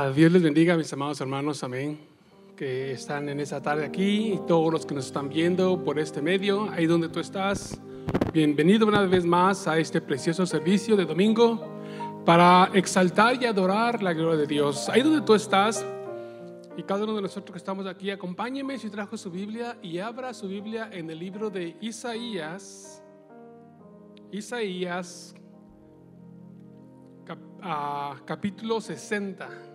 A Dios les bendiga, mis amados hermanos, amén, que están en esta tarde aquí y todos los que nos están viendo por este medio, ahí donde tú estás. Bienvenido una vez más a este precioso servicio de domingo para exaltar y adorar la gloria de Dios. Ahí donde tú estás y cada uno de nosotros que estamos aquí, acompáñeme si trajo su Biblia y abra su Biblia en el libro de Isaías. Isaías ah, capítulo 60.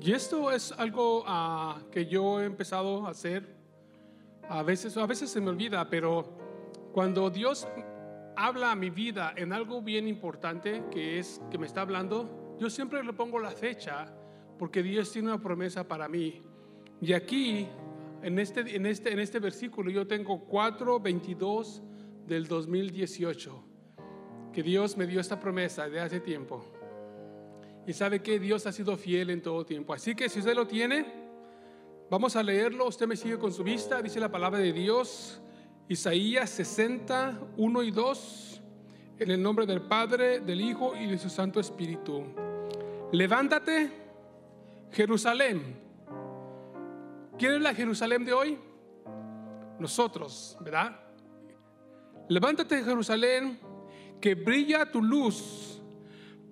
Y esto es algo ah, que yo he empezado a hacer. A veces, a veces se me olvida, pero cuando Dios habla a mi vida en algo bien importante, que es que me está hablando, yo siempre le pongo la fecha, porque Dios tiene una promesa para mí. Y aquí, en este, en este, en este versículo, yo tengo 4.22 del 2018, que Dios me dio esta promesa de hace tiempo. Y sabe que Dios ha sido fiel en todo tiempo. Así que si usted lo tiene, vamos a leerlo. Usted me sigue con su vista. Dice la palabra de Dios, Isaías 60, 1 y 2. En el nombre del Padre, del Hijo y de su Santo Espíritu. Levántate, Jerusalén. ¿Quién es la Jerusalén de hoy? Nosotros, ¿verdad? Levántate, Jerusalén, que brilla tu luz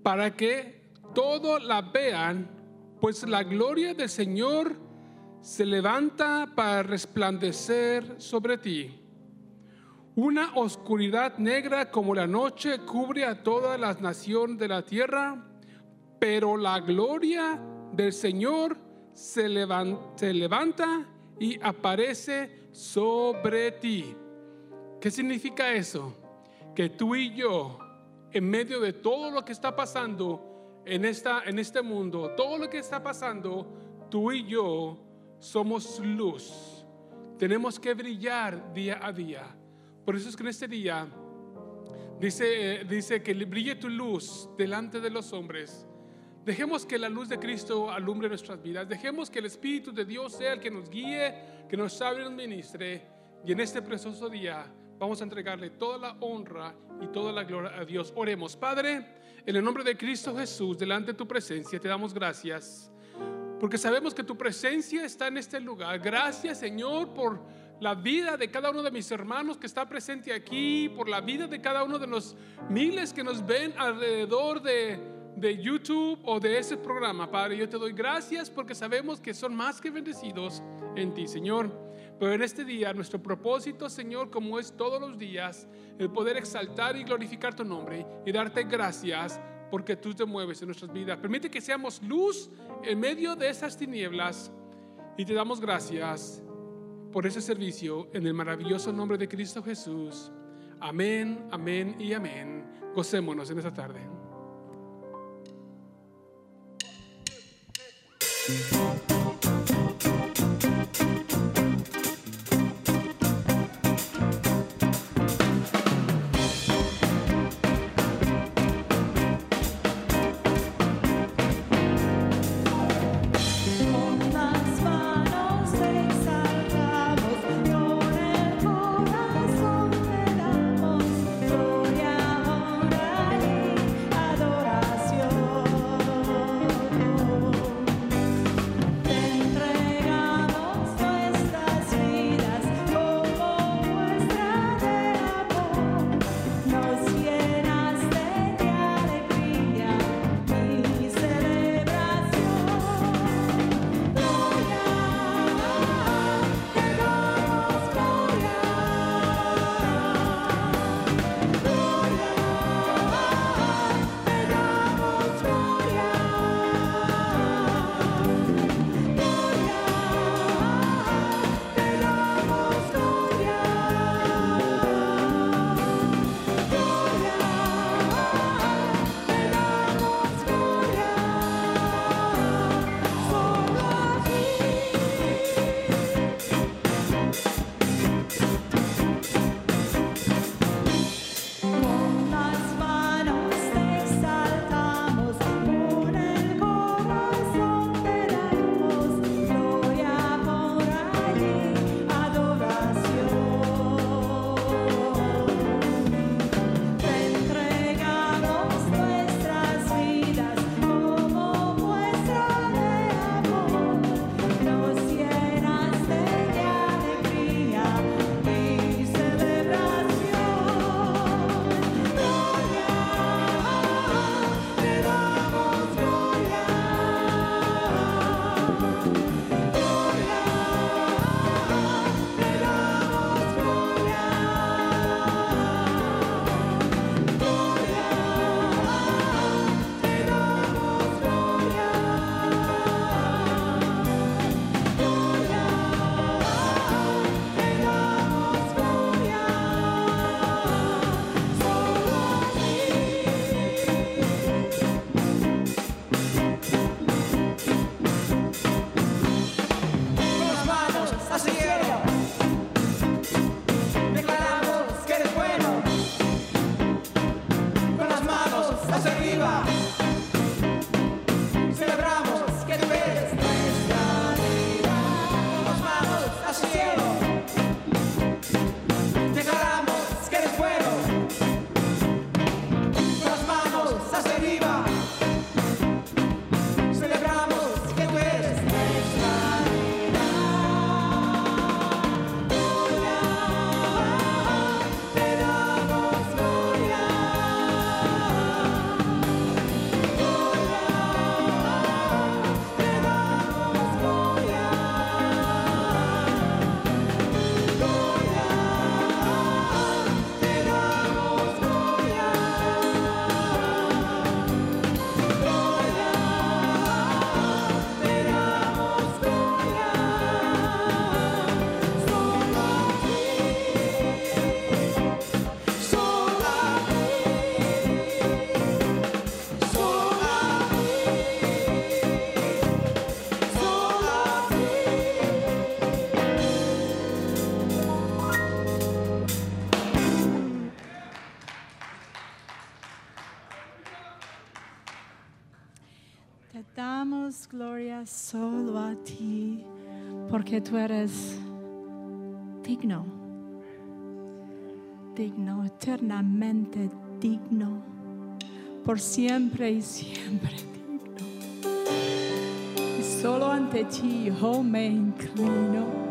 para que todos la vean, pues la gloria del Señor se levanta para resplandecer sobre ti. Una oscuridad negra como la noche cubre a todas las naciones de la tierra, pero la gloria del Señor se levan- se levanta y aparece sobre ti. ¿Qué significa eso? Que tú y yo, en medio de todo lo que está pasando en, esta, en este mundo, todo lo que está pasando, tú y yo somos luz. Tenemos que brillar día a día. Por eso es que en este día dice, dice que brille tu luz delante de los hombres. Dejemos que la luz de Cristo alumbre nuestras vidas. Dejemos que el Espíritu de Dios sea el que nos guíe, que nos sabe y nos ministre. Y en este precioso día vamos a entregarle toda la honra y toda la gloria a Dios. Oremos, Padre, en el nombre de Cristo Jesús, delante de tu presencia, te damos gracias. Porque sabemos que tu presencia está en este lugar. Gracias, Señor, por la vida de cada uno de mis hermanos que está presente aquí, por la vida de cada uno de los miles que nos ven alrededor de, de YouTube o de ese programa, Padre. Yo te doy gracias porque sabemos que son más que bendecidos en ti, Señor. Pero en este día, nuestro propósito, Señor, como es todos los días, el poder exaltar y glorificar tu nombre y darte gracias porque tú te mueves en nuestras vidas. Permite que seamos luz en medio de esas tinieblas y te damos gracias por ese servicio en el maravilloso nombre de Cristo Jesús. Amén, amén y amén. Gocémonos en esta tarde. porque tú eres digno, digno, eternamente digno, por siempre y siempre digno. Y solo ante ti yo me inclino.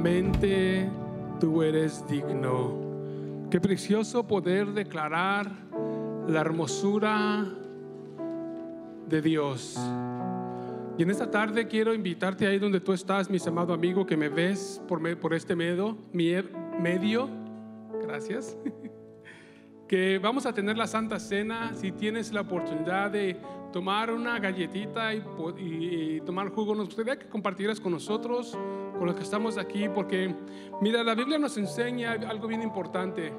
Eternamente tú eres digno. Qué precioso poder declarar la hermosura de Dios. Y en esta tarde quiero invitarte ahí donde tú estás, mi amado amigo, que me ves por, por este medio, mi- medio. Gracias. que vamos a tener la Santa Cena. Si tienes la oportunidad de tomar una galletita y- y tomar jugo, nos gustaría que compartieras con nosotros, con los que estamos aquí, porque mira, la Biblia nos enseña algo bien importante,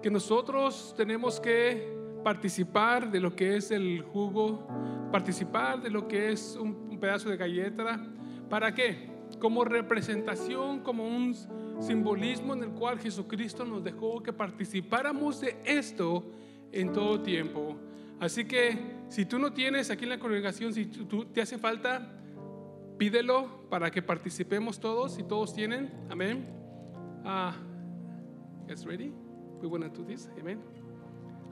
que nosotros tenemos que participar de lo que es el jugo, participar de lo que es un, un pedazo de galleta. ¿Para qué? Como representación, como un simbolismo en el cual Jesucristo nos dejó que participáramos de esto en todo tiempo. Así que si tú no tienes aquí en la congregación, si tú, tú- te hace falta, pídelo para que participemos todos, si todos tienen. Amén. Ah, guys ready? We want to do this. Amén.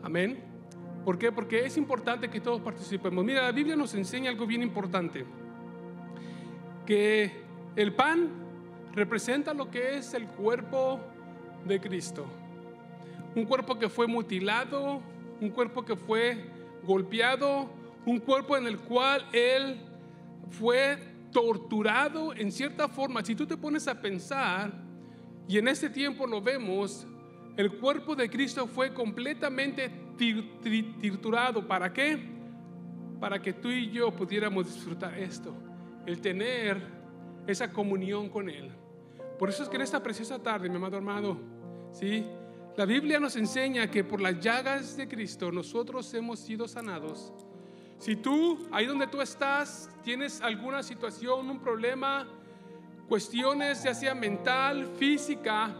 Amén. ¿Por qué? Porque es importante que todos participemos. Mira, la Biblia nos enseña algo bien importante. Que el pan representa lo que es el cuerpo de Cristo. Un cuerpo que fue mutilado, un cuerpo que fue golpeado, un cuerpo en el cual Él fue torturado en cierta forma. Si tú te pones a pensar, y en este tiempo lo vemos, el cuerpo de Cristo fue completamente triturado. ¿Para qué? Para que tú y yo pudiéramos disfrutar esto, el tener esa comunión con Él. Por eso es que en esta preciosa tarde, mi amado hermano, ¿sí? la Biblia nos enseña que por las llagas de Cristo nosotros hemos sido sanados. Si tú, ahí donde tú estás, tienes alguna situación, un problema, cuestiones ya sea mental, física,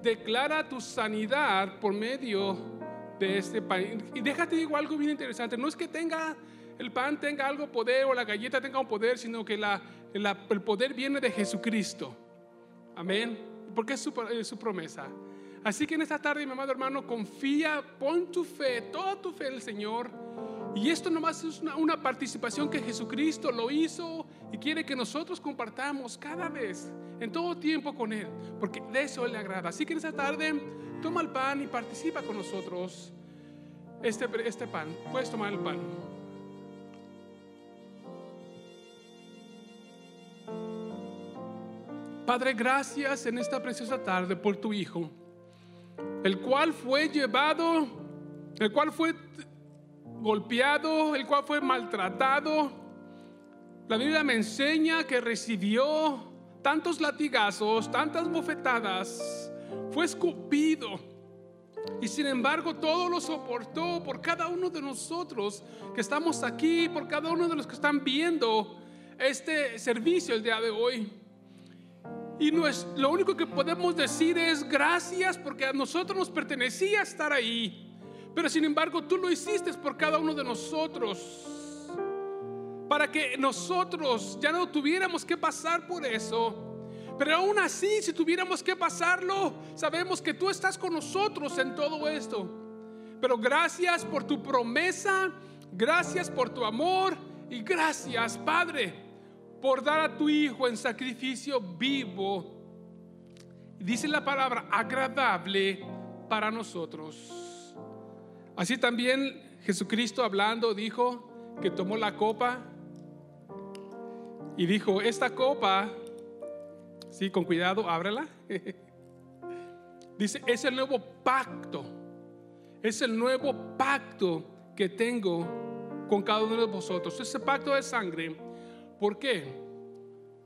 declara tu sanidad por medio de este pan. Y déjate digo algo bien interesante, no es que tenga el pan tenga algo poder o la galleta tenga un poder, sino que el poder viene de Jesucristo. Amén. Porque es su, es su promesa. Así que en esta tarde, mi amado hermano, confía, pon tu fe, toda tu fe en el Señor. Y esto nomás es una, una participación que Jesucristo lo hizo y quiere que nosotros compartamos cada vez, en todo tiempo con Él, porque de eso le agrada. Así que en esta tarde, toma el pan y participa con nosotros este, este pan. Puedes tomar el pan. Padre, gracias en esta preciosa tarde por tu Hijo, el cual fue llevado, el cual fue golpeado, el cual fue maltratado. La Biblia me enseña que recibió tantos latigazos, tantas bofetadas, fue escupido. Y sin embargo todo lo soportó por cada uno de nosotros que estamos aquí, por cada uno de los que están viendo este servicio el día de hoy. Y lo único que podemos decir es gracias porque a nosotros nos pertenecía estar ahí. Pero sin embargo tú lo hiciste por cada uno de nosotros. Para que nosotros ya no tuviéramos que pasar por eso. Pero aún así, si tuviéramos que pasarlo, sabemos que tú estás con nosotros en todo esto. Pero gracias por tu promesa, gracias por tu amor y gracias, Padre, por dar a tu Hijo en sacrificio vivo. Dice la palabra agradable para nosotros. Así también Jesucristo hablando dijo que tomó la copa y dijo, esta copa, sí, con cuidado, ábrela. Dice, es el nuevo pacto, es el nuevo pacto que tengo con cada uno de vosotros. Ese pacto de sangre, ¿por qué?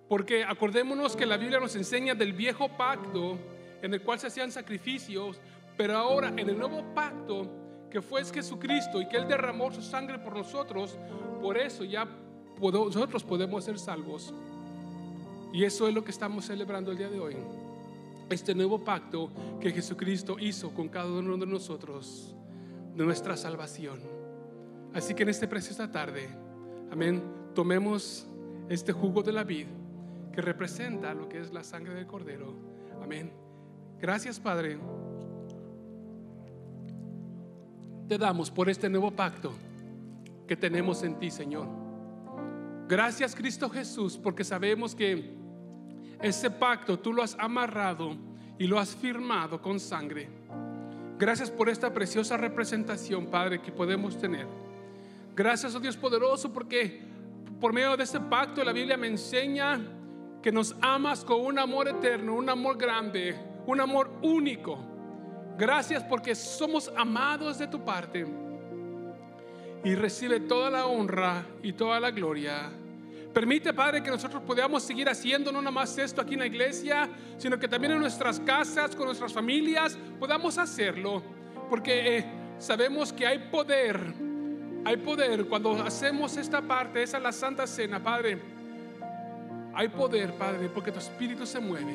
Porque acordémonos que la Biblia nos enseña del viejo pacto en el cual se hacían sacrificios, pero ahora en el nuevo pacto que fue Jesucristo y que Él derramó su sangre por nosotros, por eso ya nosotros podemos ser salvos. Y eso es lo que estamos celebrando el día de hoy. Este nuevo pacto que Jesucristo hizo con cada uno de nosotros, nuestra salvación. Así que en esta preciosa tarde, amén, tomemos este jugo de la vid que representa lo que es la sangre del cordero. Amén. Gracias, Padre. Te damos por este nuevo pacto que tenemos en ti, Señor. Gracias, Cristo Jesús, porque sabemos que Ese pacto tú lo has amarrado y lo has firmado con sangre. Gracias por esta preciosa representación, Padre, que podemos tener. Gracias, oh Dios poderoso, porque por medio de este pacto la Biblia me enseña que nos amas con un amor eterno, un amor grande, un amor único. Gracias porque somos amados de tu parte. Y recibe toda la honra y toda la gloria. Permite, Padre, que nosotros podamos seguir haciendo no nada más esto aquí en la iglesia, sino que también en nuestras casas, con nuestras familias, podamos hacerlo. Porque eh, sabemos que hay poder, hay poder cuando hacemos esta parte, esa es la Santa Cena, Padre. Hay poder, Padre, porque tu Espíritu se mueve.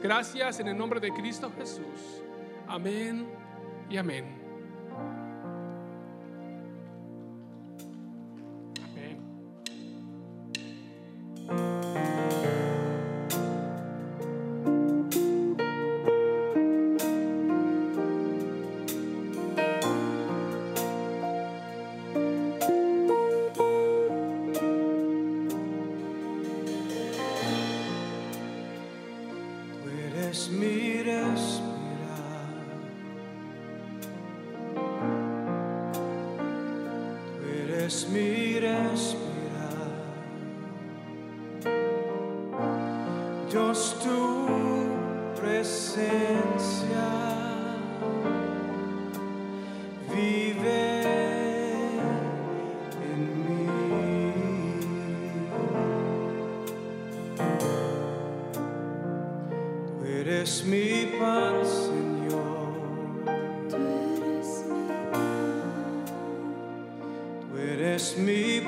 Gracias en el nombre de Cristo Jesús. Amén y amén.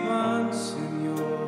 Mi pan, Señor.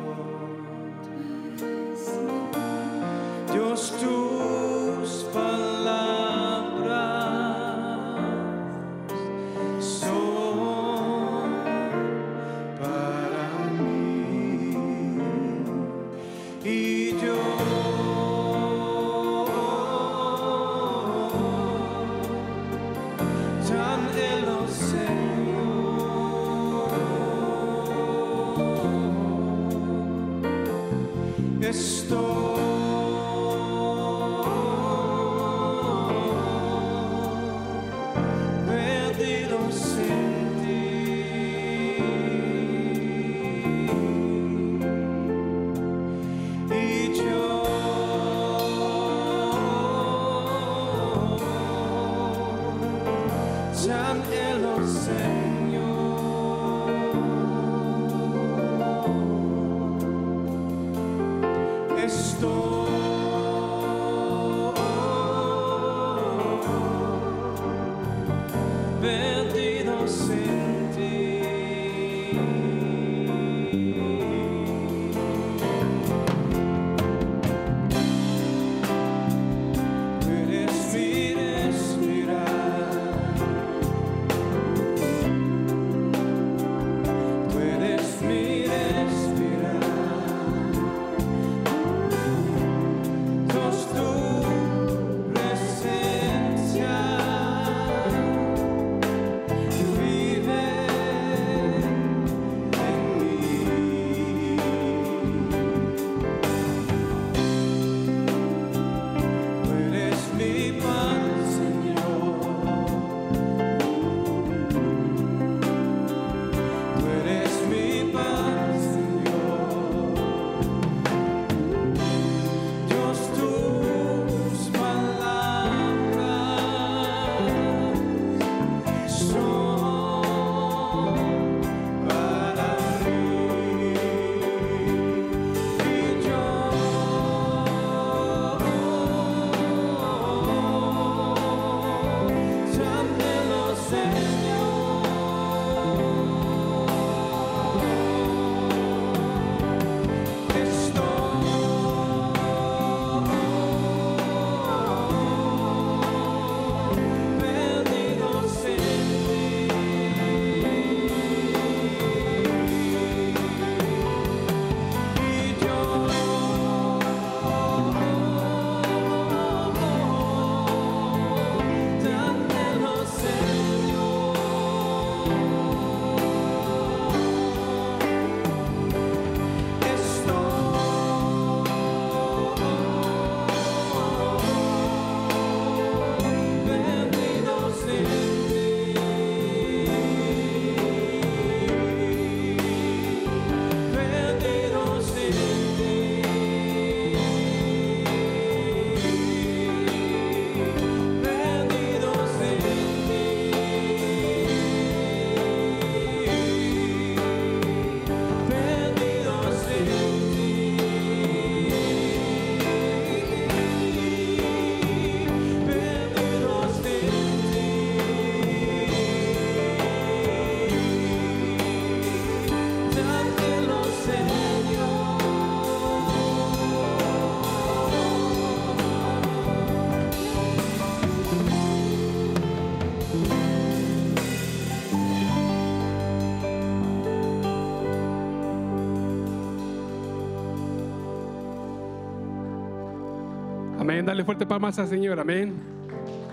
Dale fuerte palmas al Señor. Amén.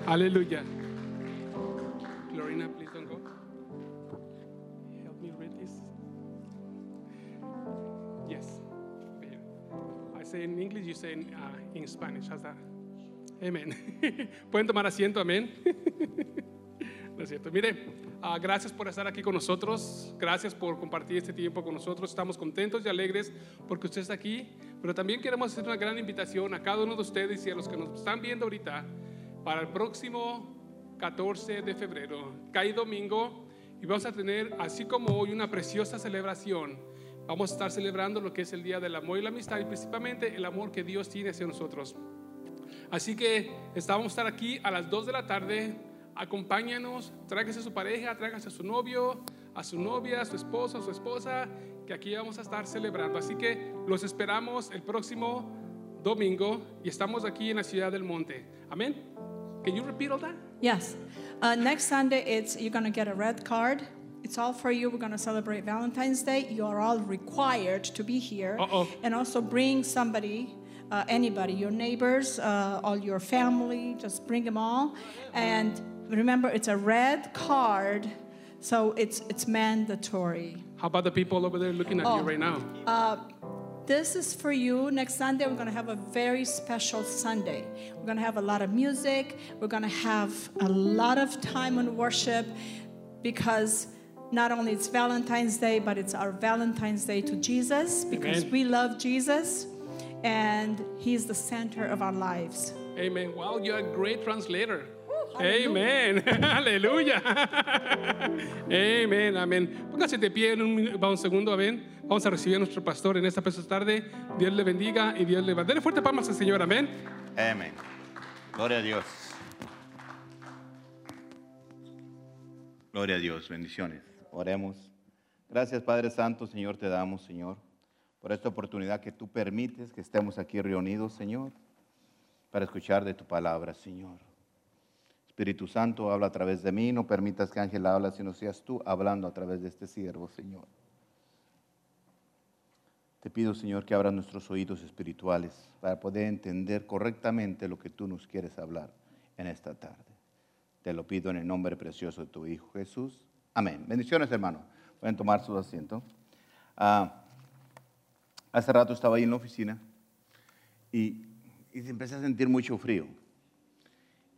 Aleluya. Lorena, please don't go. Help me read this. Yes. I say in English, you say in, uh, Spanish. How's that? Amen. Pueden tomar asiento. Amén. Mire, ah, gracias por estar aquí con nosotros. Gracias por compartir este tiempo con nosotros. Estamos contentos y alegres porque usted está aquí. Pero también queremos hacer una gran invitación a cada uno de ustedes y a los que nos están viendo ahorita para el próximo 14 de febrero, cae domingo, y vamos a tener, así como hoy, una preciosa celebración. Vamos a estar celebrando lo que es el Día del Amor y la Amistad y principalmente el amor que Dios tiene hacia nosotros. Así que vamos a estar aquí a las 2 de la tarde. Acompáñanos, tráigase a su pareja, tráigase a su novio, a su novia, a su esposo, a su esposa, que aquí vamos a estar celebrando. Así que los esperamos el próximo domingo y estamos aquí en la ciudad del monte. Amén. Can you repeat all that? Yes. Uh, next Sunday, it's you're gonna get a red card. It's all for you. We're gonna celebrate Valentine's Day. You are all required to be here, Uh-oh. and also bring somebody, uh, anybody, your neighbors, uh, all your family. Just bring them all, and remember, it's a red card, so it's it's mandatory. How about the people over there looking at you Oh. right now? Uh, this is for you. Next Sunday, we're going to have a very special Sunday. We're going to have a lot of music. We're going to have a lot of time in worship because not only it's Valentine's Day, but it's our Valentine's Day to Jesus because Amen. we love Jesus and He's the center of our lives. Amen. Wow, you're a great translator. Hallelujah. Amen. Aleluya. Amén, amén. Póngase de pie en un, va un segundo, amén. Vamos a recibir a nuestro pastor en esta preciosa tarde. Dios le bendiga y Dios le va. Dele fuerte palmas al Señor, amén. Amén. Gloria a Dios. Gloria a Dios. Bendiciones. Oremos. Gracias Padre Santo, Señor, te damos, Señor, por esta oportunidad que tú permites que estemos aquí reunidos, Señor, para escuchar de tu palabra, Señor. Espíritu Santo, habla a través de mí, no permitas que Ángel habla, sino seas tú hablando a través de este siervo, Señor. Te pido, Señor, que abras nuestros oídos espirituales para poder entender correctamente lo que tú nos quieres hablar en esta tarde. Te lo pido en el nombre precioso de tu Hijo Jesús. Amén. Bendiciones, hermano. Pueden tomar su asiento. Ah, hace rato estaba ahí en la oficina y, y empecé a sentir mucho frío.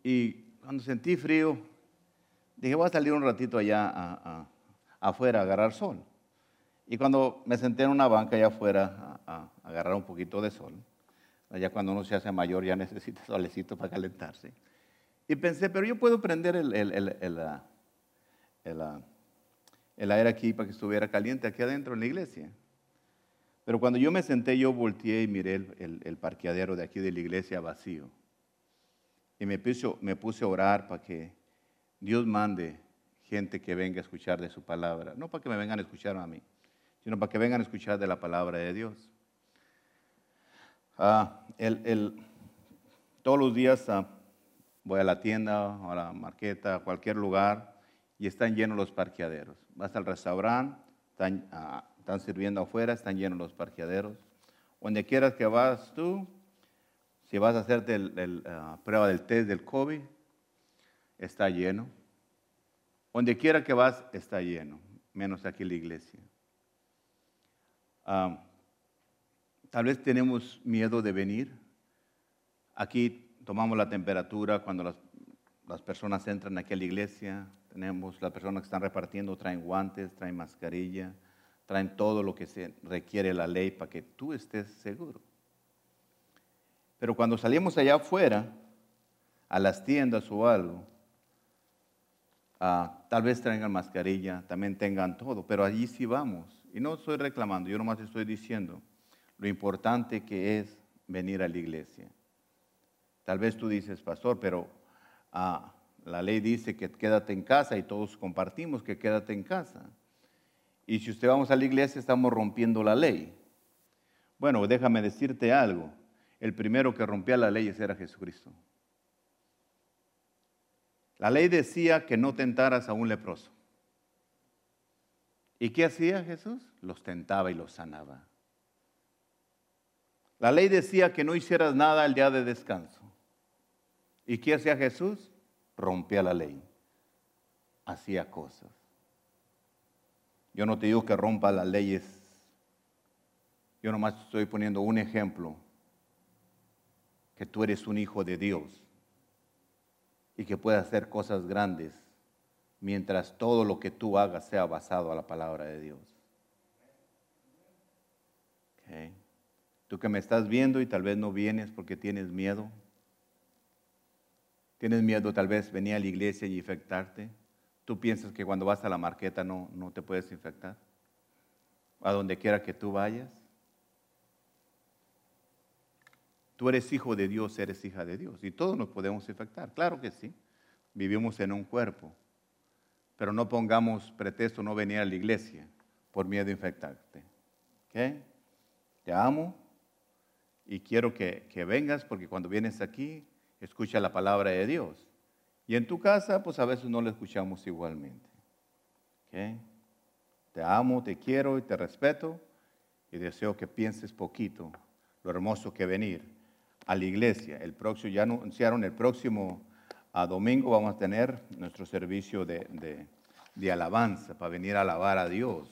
Y cuando sentí frío, dije, voy a salir un ratito allá afuera a agarrar sol. Y cuando me senté en una banca allá afuera a, agarrar un poquito de sol, ya cuando uno se hace mayor ya necesita solecito para calentarse. Y pensé, pero yo puedo prender el, el, el, ah, ah, el aire aquí para que estuviera caliente aquí adentro en la iglesia. Pero cuando yo me senté, yo volteé y miré el- el parqueadero de aquí de la iglesia vacío. Y me puse, me puse a orar para que Dios mande gente que venga a escuchar de su palabra. No para que me vengan a escuchar a mí, sino para que vengan a escuchar de la palabra de Dios. Ah, el- el- todos los días ah, voy a la tienda, a la marqueta, a cualquier lugar, y están llenos los parqueaderos. Vas al restaurante, están, ah, están sirviendo afuera, están llenos los parqueaderos. Donde quieras que vas tú, si vas a hacerte el, ah, prueba del test del COVID, está lleno. Donde quiera que vas, está lleno, menos aquí en la iglesia. Ah, tal vez tenemos miedo de venir. Aquí tomamos la temperatura cuando las, las personas entran aquí a la iglesia. Tenemos las personas que están repartiendo, traen guantes, traen mascarilla, traen todo lo que se requiere la ley para que tú estés seguro. Pero cuando salimos allá afuera, a las tiendas o algo, ah, tal vez traigan mascarilla, también tengan todo, pero allí sí vamos. Y no estoy reclamando, yo nomás estoy diciendo lo importante que es venir a la iglesia. Tal vez tú dices, pastor, pero ah, la ley dice que quédate en casa y todos compartimos que quédate en casa. Y si usted vamos a la iglesia, estamos rompiendo la ley. Bueno, déjame decirte algo. El primero que rompía la ley era Jesucristo. La ley decía que no tentaras a un leproso. ¿Y qué hacía Jesús? Los tentaba y los sanaba. La ley decía que no hicieras nada el día de descanso. ¿Y qué hacía Jesús? Rompía la ley. Hacía cosas. Yo no te digo que rompa las leyes. Yo nomás estoy poniendo un ejemplo. Que tú eres un hijo de Dios. Y que puedes hacer cosas grandes mientras todo lo que tú hagas sea basado a la palabra de Dios. Tú que me estás viendo y tal vez no vienes porque tienes miedo. Tienes miedo tal vez venir a la iglesia y infectarte. Tú piensas que cuando vas a la marqueta no, no te puedes infectar. A donde quiera que tú vayas. Tú eres hijo de Dios, eres hija de Dios. Y todos nos podemos infectar. Claro que sí. Vivimos en un cuerpo. Pero no pongamos pretexto no venir a la iglesia por miedo a infectarte. ¿Ok? Te amo y quiero que, que vengas porque cuando vienes aquí, escucha la palabra de Dios. Y en tu casa, pues a veces no la escuchamos igualmente. ¿Ok? Te amo, te quiero y te respeto y deseo que pienses poquito lo hermoso que venir a la iglesia. El próximo, ya anunciaron el próximo a domingo vamos a tener nuestro servicio de, de- de alabanza para venir a alabar a Dios.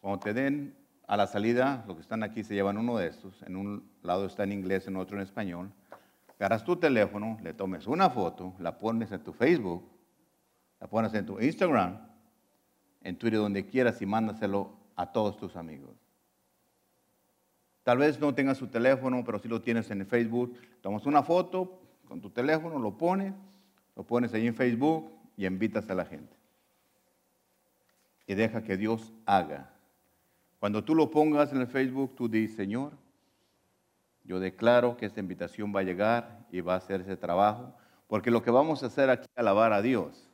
Cuando te den a la salida, los que están aquí se llevan uno de estos. En un lado está en inglés, en otro en español. Agarras tu teléfono, le tomes una foto, la pones en tu Facebook, la pones en tu Instagram, en Twitter, donde quieras y mándaselo a todos tus amigos. Tal vez no tengas su teléfono, pero si lo tienes en Facebook, tomas una foto con tu teléfono, lo pones, lo pones ahí en Facebook y invitas a la gente. Y deja que Dios haga. Cuando tú lo pongas en el Facebook, tú dices, Señor, yo declaro que esta invitación va a llegar y va a hacer ese trabajo, porque lo que vamos a hacer aquí es alabar a Dios.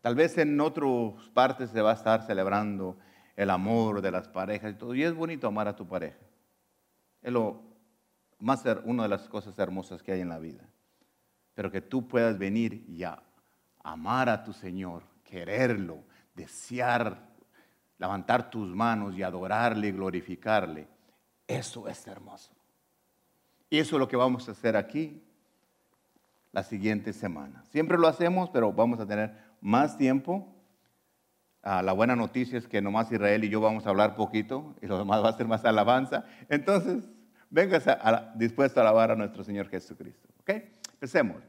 Tal vez en otras partes se va a estar celebrando el amor de las parejas y todo, y es bonito amar a tu pareja. Es lo más, una de las cosas hermosas que hay en la vida. Pero que tú puedas venir y amar a tu Señor, quererlo, desear, levantar tus manos y adorarle y glorificarle. Eso es hermoso. Y eso es lo que vamos a hacer aquí la siguiente semana. Siempre lo hacemos, pero vamos a tener más tiempo. Ah, la buena noticia es que nomás Israel y yo vamos a hablar poquito y lo demás va a ser más alabanza. Entonces, vengas dispuesto a alabar a nuestro Señor Jesucristo. ¿Ok? Empecemos.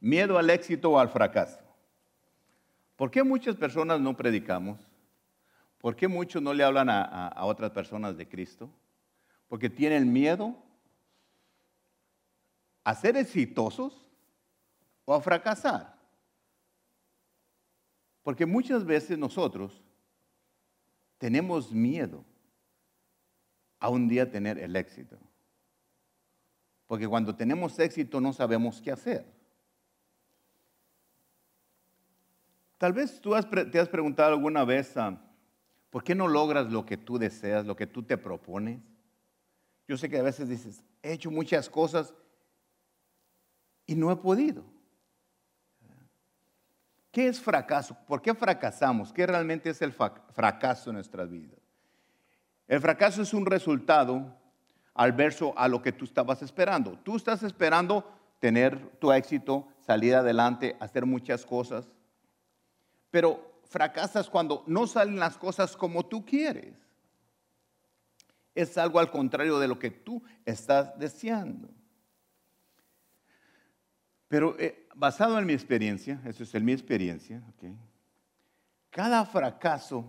Miedo al éxito o al fracaso. ¿Por qué muchas personas no predicamos? ¿Por qué muchos no le hablan a, a- a otras personas de Cristo? Porque tienen miedo a ser exitosos o a fracasar. Porque muchas veces nosotros tenemos miedo a un día tener el éxito. Porque cuando tenemos éxito no sabemos qué hacer. Tal vez tú te has preguntado alguna vez, ah, ¿por qué no logras lo que tú deseas, lo que tú te propones? Yo sé que a veces dices, he hecho muchas cosas y no he podido. ¿Qué es fracaso? ¿Por qué fracasamos? ¿Qué realmente es el fracaso en nuestras vidas? El fracaso es un resultado al verso a lo que tú estabas esperando. Tú estás esperando tener tu éxito, salir adelante, hacer muchas cosas, pero fracasas cuando no salen las cosas como tú quieres. Es algo al contrario de lo que tú estás deseando. Pero eh, basado en mi experiencia, eso es en mi experiencia, cada fracaso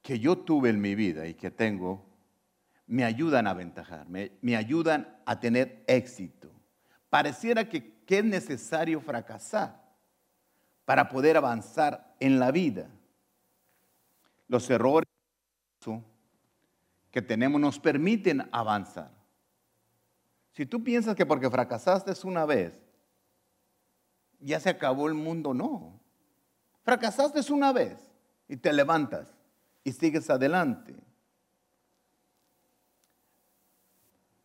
que yo tuve en mi vida y que tengo, me ayudan a aventajar, me, ayudan a tener éxito. Pareciera que es necesario fracasar para poder avanzar en la vida. Los errores que tenemos nos permiten avanzar. Si tú piensas que porque fracasaste una vez, ya se acabó el mundo, no. Fracasaste una vez y te levantas y sigues adelante.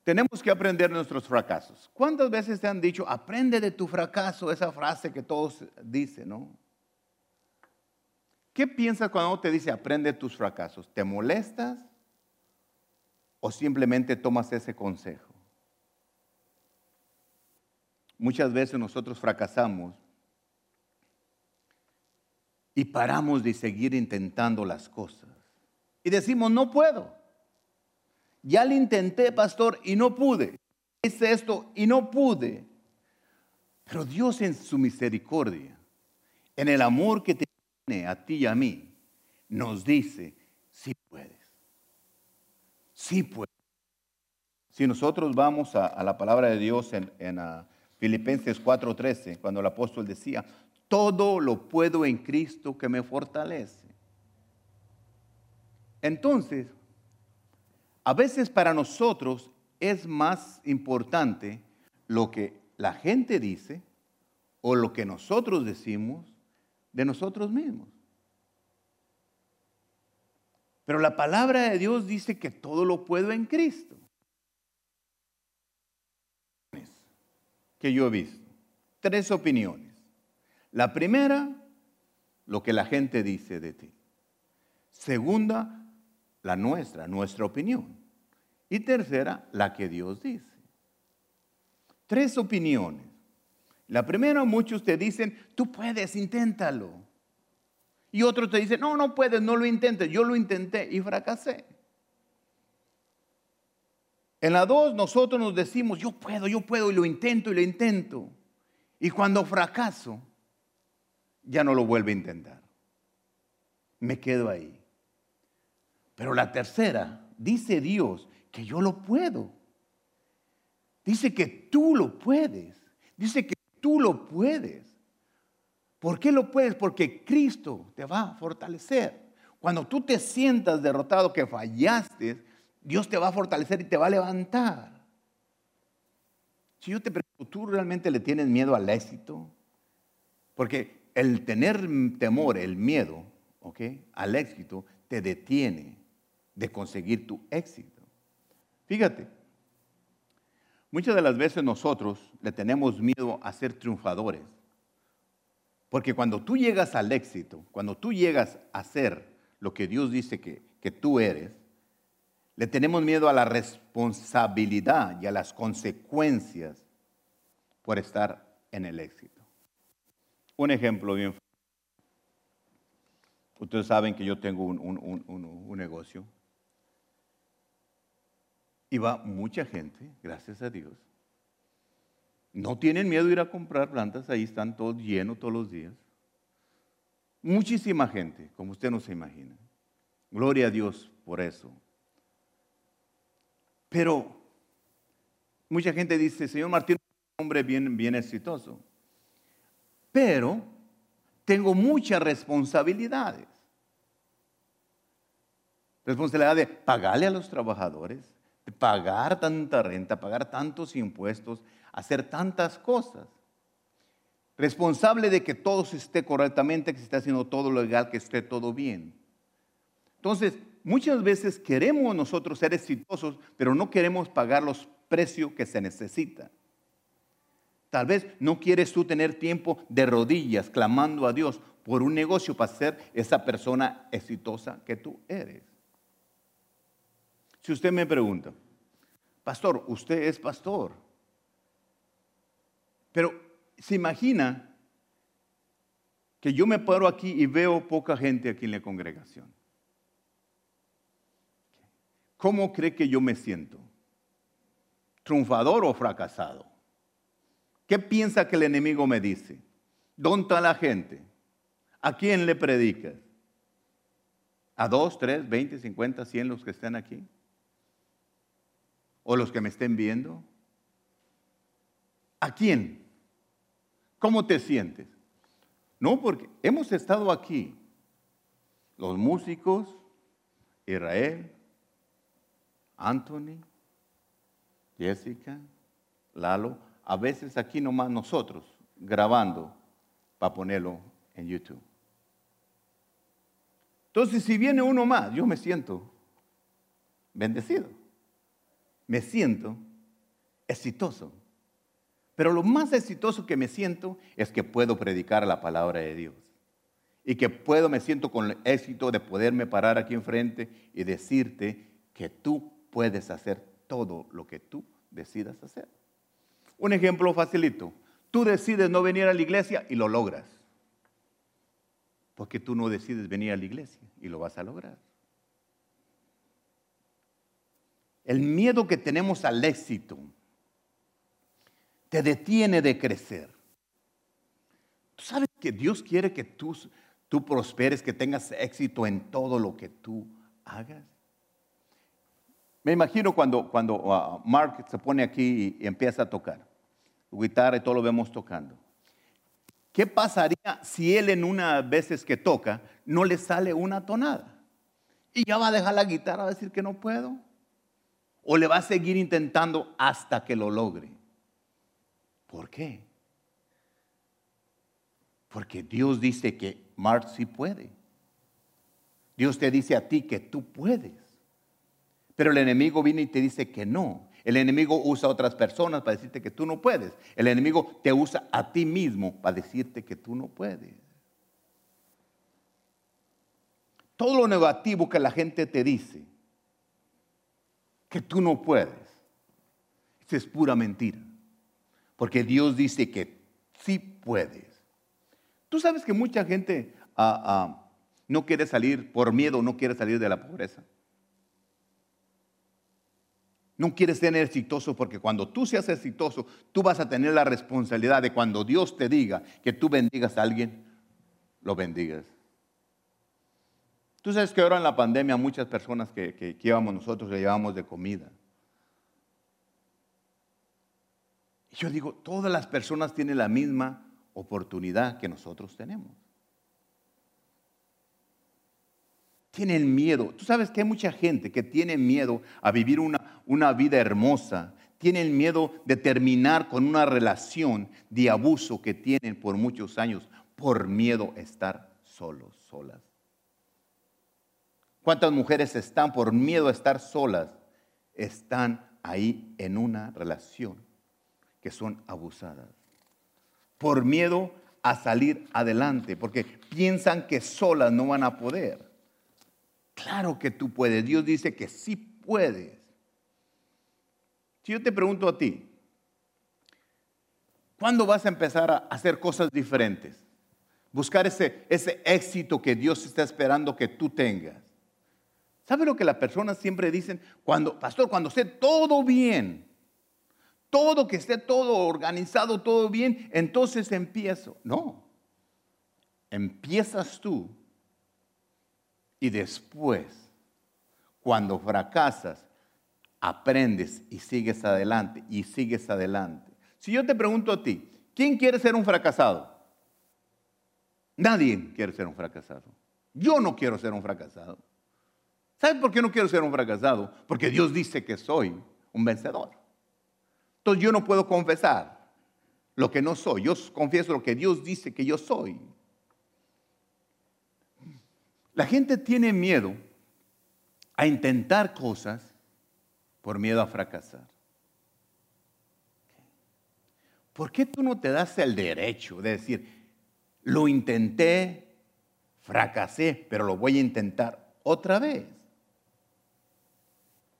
Tenemos que aprender de nuestros fracasos. ¿Cuántas veces te han dicho, aprende de tu fracaso? Esa frase que todos dicen, ¿no? ¿Qué piensas cuando te dice aprende tus fracasos? ¿Te molestas o simplemente tomas ese consejo? Muchas veces nosotros fracasamos y paramos de seguir intentando las cosas. Y decimos, no puedo. Ya lo intenté, pastor, y no pude. Hice esto y no pude. Pero Dios en su misericordia, en el amor que tiene a ti y a mí, nos dice, sí puedes. Sí puedes. Si nosotros vamos a, a la palabra de Dios en, en ah, Filipenses 4:13, cuando el apóstol decía, todo lo puedo en Cristo que me fortalece. Entonces, a veces para nosotros es más importante lo que la gente dice o lo que nosotros decimos de nosotros mismos. Pero la palabra de Dios dice que todo lo puedo en Cristo. Que yo he visto. Tres opiniones. La primera, lo que la gente dice de ti. Segunda, la nuestra, nuestra opinión. Y tercera, la que Dios dice. Tres opiniones. La primera, muchos te dicen, tú puedes, inténtalo. Y otros te dicen, no, no puedes, no lo intentes. Yo lo intenté y fracasé. En la dos, nosotros nos decimos, yo puedo, yo puedo, y lo intento y lo intento. Y cuando fracaso, ya no lo vuelvo a intentar. Me quedo ahí. Pero la tercera, dice Dios que yo lo puedo. Dice que tú lo puedes. Dice que tú lo puedes. ¿Por qué lo puedes? Porque Cristo te va a fortalecer. Cuando tú te sientas derrotado, que fallaste, Dios te va a fortalecer y te va a levantar. Si yo te pregunto, ¿tú realmente le tienes miedo al éxito? Porque el tener temor, el miedo, ¿ok? Al éxito, te detiene de conseguir tu éxito. Fíjate, muchas de las veces nosotros le tenemos miedo a ser triunfadores. Porque cuando tú llegas al éxito, cuando tú llegas a ser lo que Dios dice que, que tú eres, le tenemos miedo a la responsabilidad y a las consecuencias por estar en el éxito. Un ejemplo bien. Ustedes saben que yo tengo un, un- un- un- negocio. Y va mucha gente, gracias a Dios. No tienen miedo de ir a comprar plantas, ahí están todos llenos todos los días. Muchísima gente, como usted no se imagina. Gloria a Dios por eso. Pero mucha gente dice, señor Martín, es un hombre bien, bien exitoso. Pero tengo muchas responsabilidades. Responsabilidad de pagarle a los trabajadores, de pagar tanta renta, pagar tantos impuestos, hacer tantas cosas. Responsable de que todo se esté correctamente, que se esté haciendo todo lo legal, que esté todo bien. Entonces, muchas veces queremos nosotros ser exitosos, pero no queremos pagar los precios que se necesitan. Tal vez no quieres tú tener tiempo de rodillas clamando a Dios por un negocio para ser esa persona exitosa que tú eres. Si usted me pregunta, pastor, usted es pastor, pero se imagina que yo me paro aquí y veo poca gente aquí en la congregación. ¿Cómo cree que yo me siento? ¿Triunfador o fracasado? ¿Qué piensa que el enemigo me dice? ¿Dónde está la gente? ¿A quién le predicas? ¿A dos, tres, veinte, cincuenta, cien los que estén aquí? ¿O los que me estén viendo? ¿A quién? ¿Cómo te sientes? No, porque hemos estado aquí, los músicos, Israel, Anthony, Jessica, Lalo, a veces aquí nomás nosotros grabando para ponerlo en YouTube. Entonces, si viene uno más, yo me siento bendecido. Me siento exitoso. Pero lo más exitoso que me siento es que puedo predicar la palabra de Dios. y que puedo, me siento con el éxito de poderme parar aquí enfrente y decirte que tú puedes hacer todo lo que tú decidas hacer. Un ejemplo facilito. Tú decides no venir a la iglesia y lo logras. Porque tú no decides venir a la iglesia y lo vas a lograr. El miedo que tenemos al éxito te detiene de crecer. Tú sabes que Dios quiere que tú, tú prosperes, que tengas éxito en todo lo que tú hagas. Me imagino cuando, cuando uh, Mark se pone aquí y empieza a tocar guitarra y todo lo vemos tocando. ¿Qué pasaría si él en una veces que toca no le sale una tonada? Y ya va a dejar la guitarra a decir que no puedo. O le va a seguir intentando hasta que lo logre. ¿Por qué? Porque Dios dice que Mark sí puede. Dios te dice a ti que tú puedes. Pero el enemigo viene y te dice que no. El enemigo usa a otras personas para decirte que tú no puedes. El enemigo te usa a ti mismo para decirte que tú no puedes. Todo lo negativo que la gente te dice, que tú no puedes, es pura mentira. Porque Dios dice que sí puedes. Tú sabes que mucha gente ah, ah, no quiere salir, por miedo, no quiere salir de la pobreza. No quieres ser exitoso porque cuando tú seas exitoso, tú vas a tener la responsabilidad de cuando Dios te diga que tú bendigas a alguien, lo bendigas. Tú sabes que ahora en la pandemia muchas personas que, que, llevamos nosotros le llevamos de comida. Y yo digo, todas las personas tienen la misma oportunidad que nosotros tenemos. Tienen miedo. Tú sabes que hay mucha gente que tiene miedo a vivir una, una vida hermosa. Tienen miedo de terminar con una relación de abuso que tienen por muchos años por miedo a estar solos, solas. ¿Cuántas mujeres están por miedo a estar solas? Están ahí en una relación que son abusadas. Por miedo a salir adelante, porque piensan que solas no van a poder. Claro que tú puedes. Dios dice que sí puedes. Si yo te pregunto a ti, ¿cuándo vas a empezar a hacer cosas diferentes? Buscar ese, ese éxito que Dios está esperando que tú tengas. ¿Sabe lo que las personas siempre dicen? Cuando, pastor, cuando esté todo bien, todo que esté todo organizado, todo bien, entonces empiezo. No, empiezas tú y después, cuando fracasas, aprendes y sigues adelante y sigues adelante. Si yo te pregunto a ti, ¿quién quiere ser un fracasado? Nadie quiere ser un fracasado. Yo no quiero ser un fracasado. ¿Sabes por qué no quiero ser un fracasado? Porque Dios dice que soy un vencedor. Entonces yo no puedo confesar lo que no soy. Yo confieso lo que Dios dice que yo soy. La gente tiene miedo a intentar cosas por miedo a fracasar. ¿Por qué tú no te das el derecho de decir, lo intenté, fracasé, pero lo voy a intentar otra vez?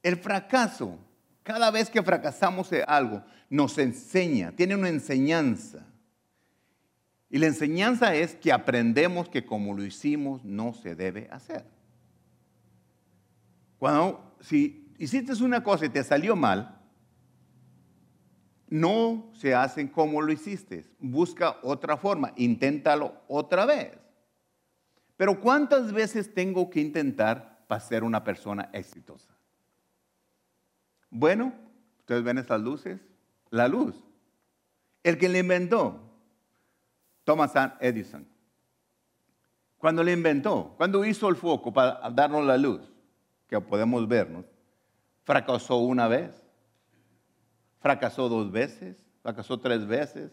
El fracaso, cada vez que fracasamos en algo, nos enseña, tiene una enseñanza. Y la enseñanza es que aprendemos que como lo hicimos no se debe hacer. Cuando, si hiciste una cosa y te salió mal, no se hacen como lo hiciste. Busca otra forma, inténtalo otra vez. Pero ¿cuántas veces tengo que intentar para ser una persona exitosa? Bueno, ustedes ven esas luces, la luz. El que le inventó Thomas Edison. Cuando le inventó, cuando hizo el foco para darnos la luz, que podemos vernos, fracasó una vez, fracasó dos veces, fracasó tres veces,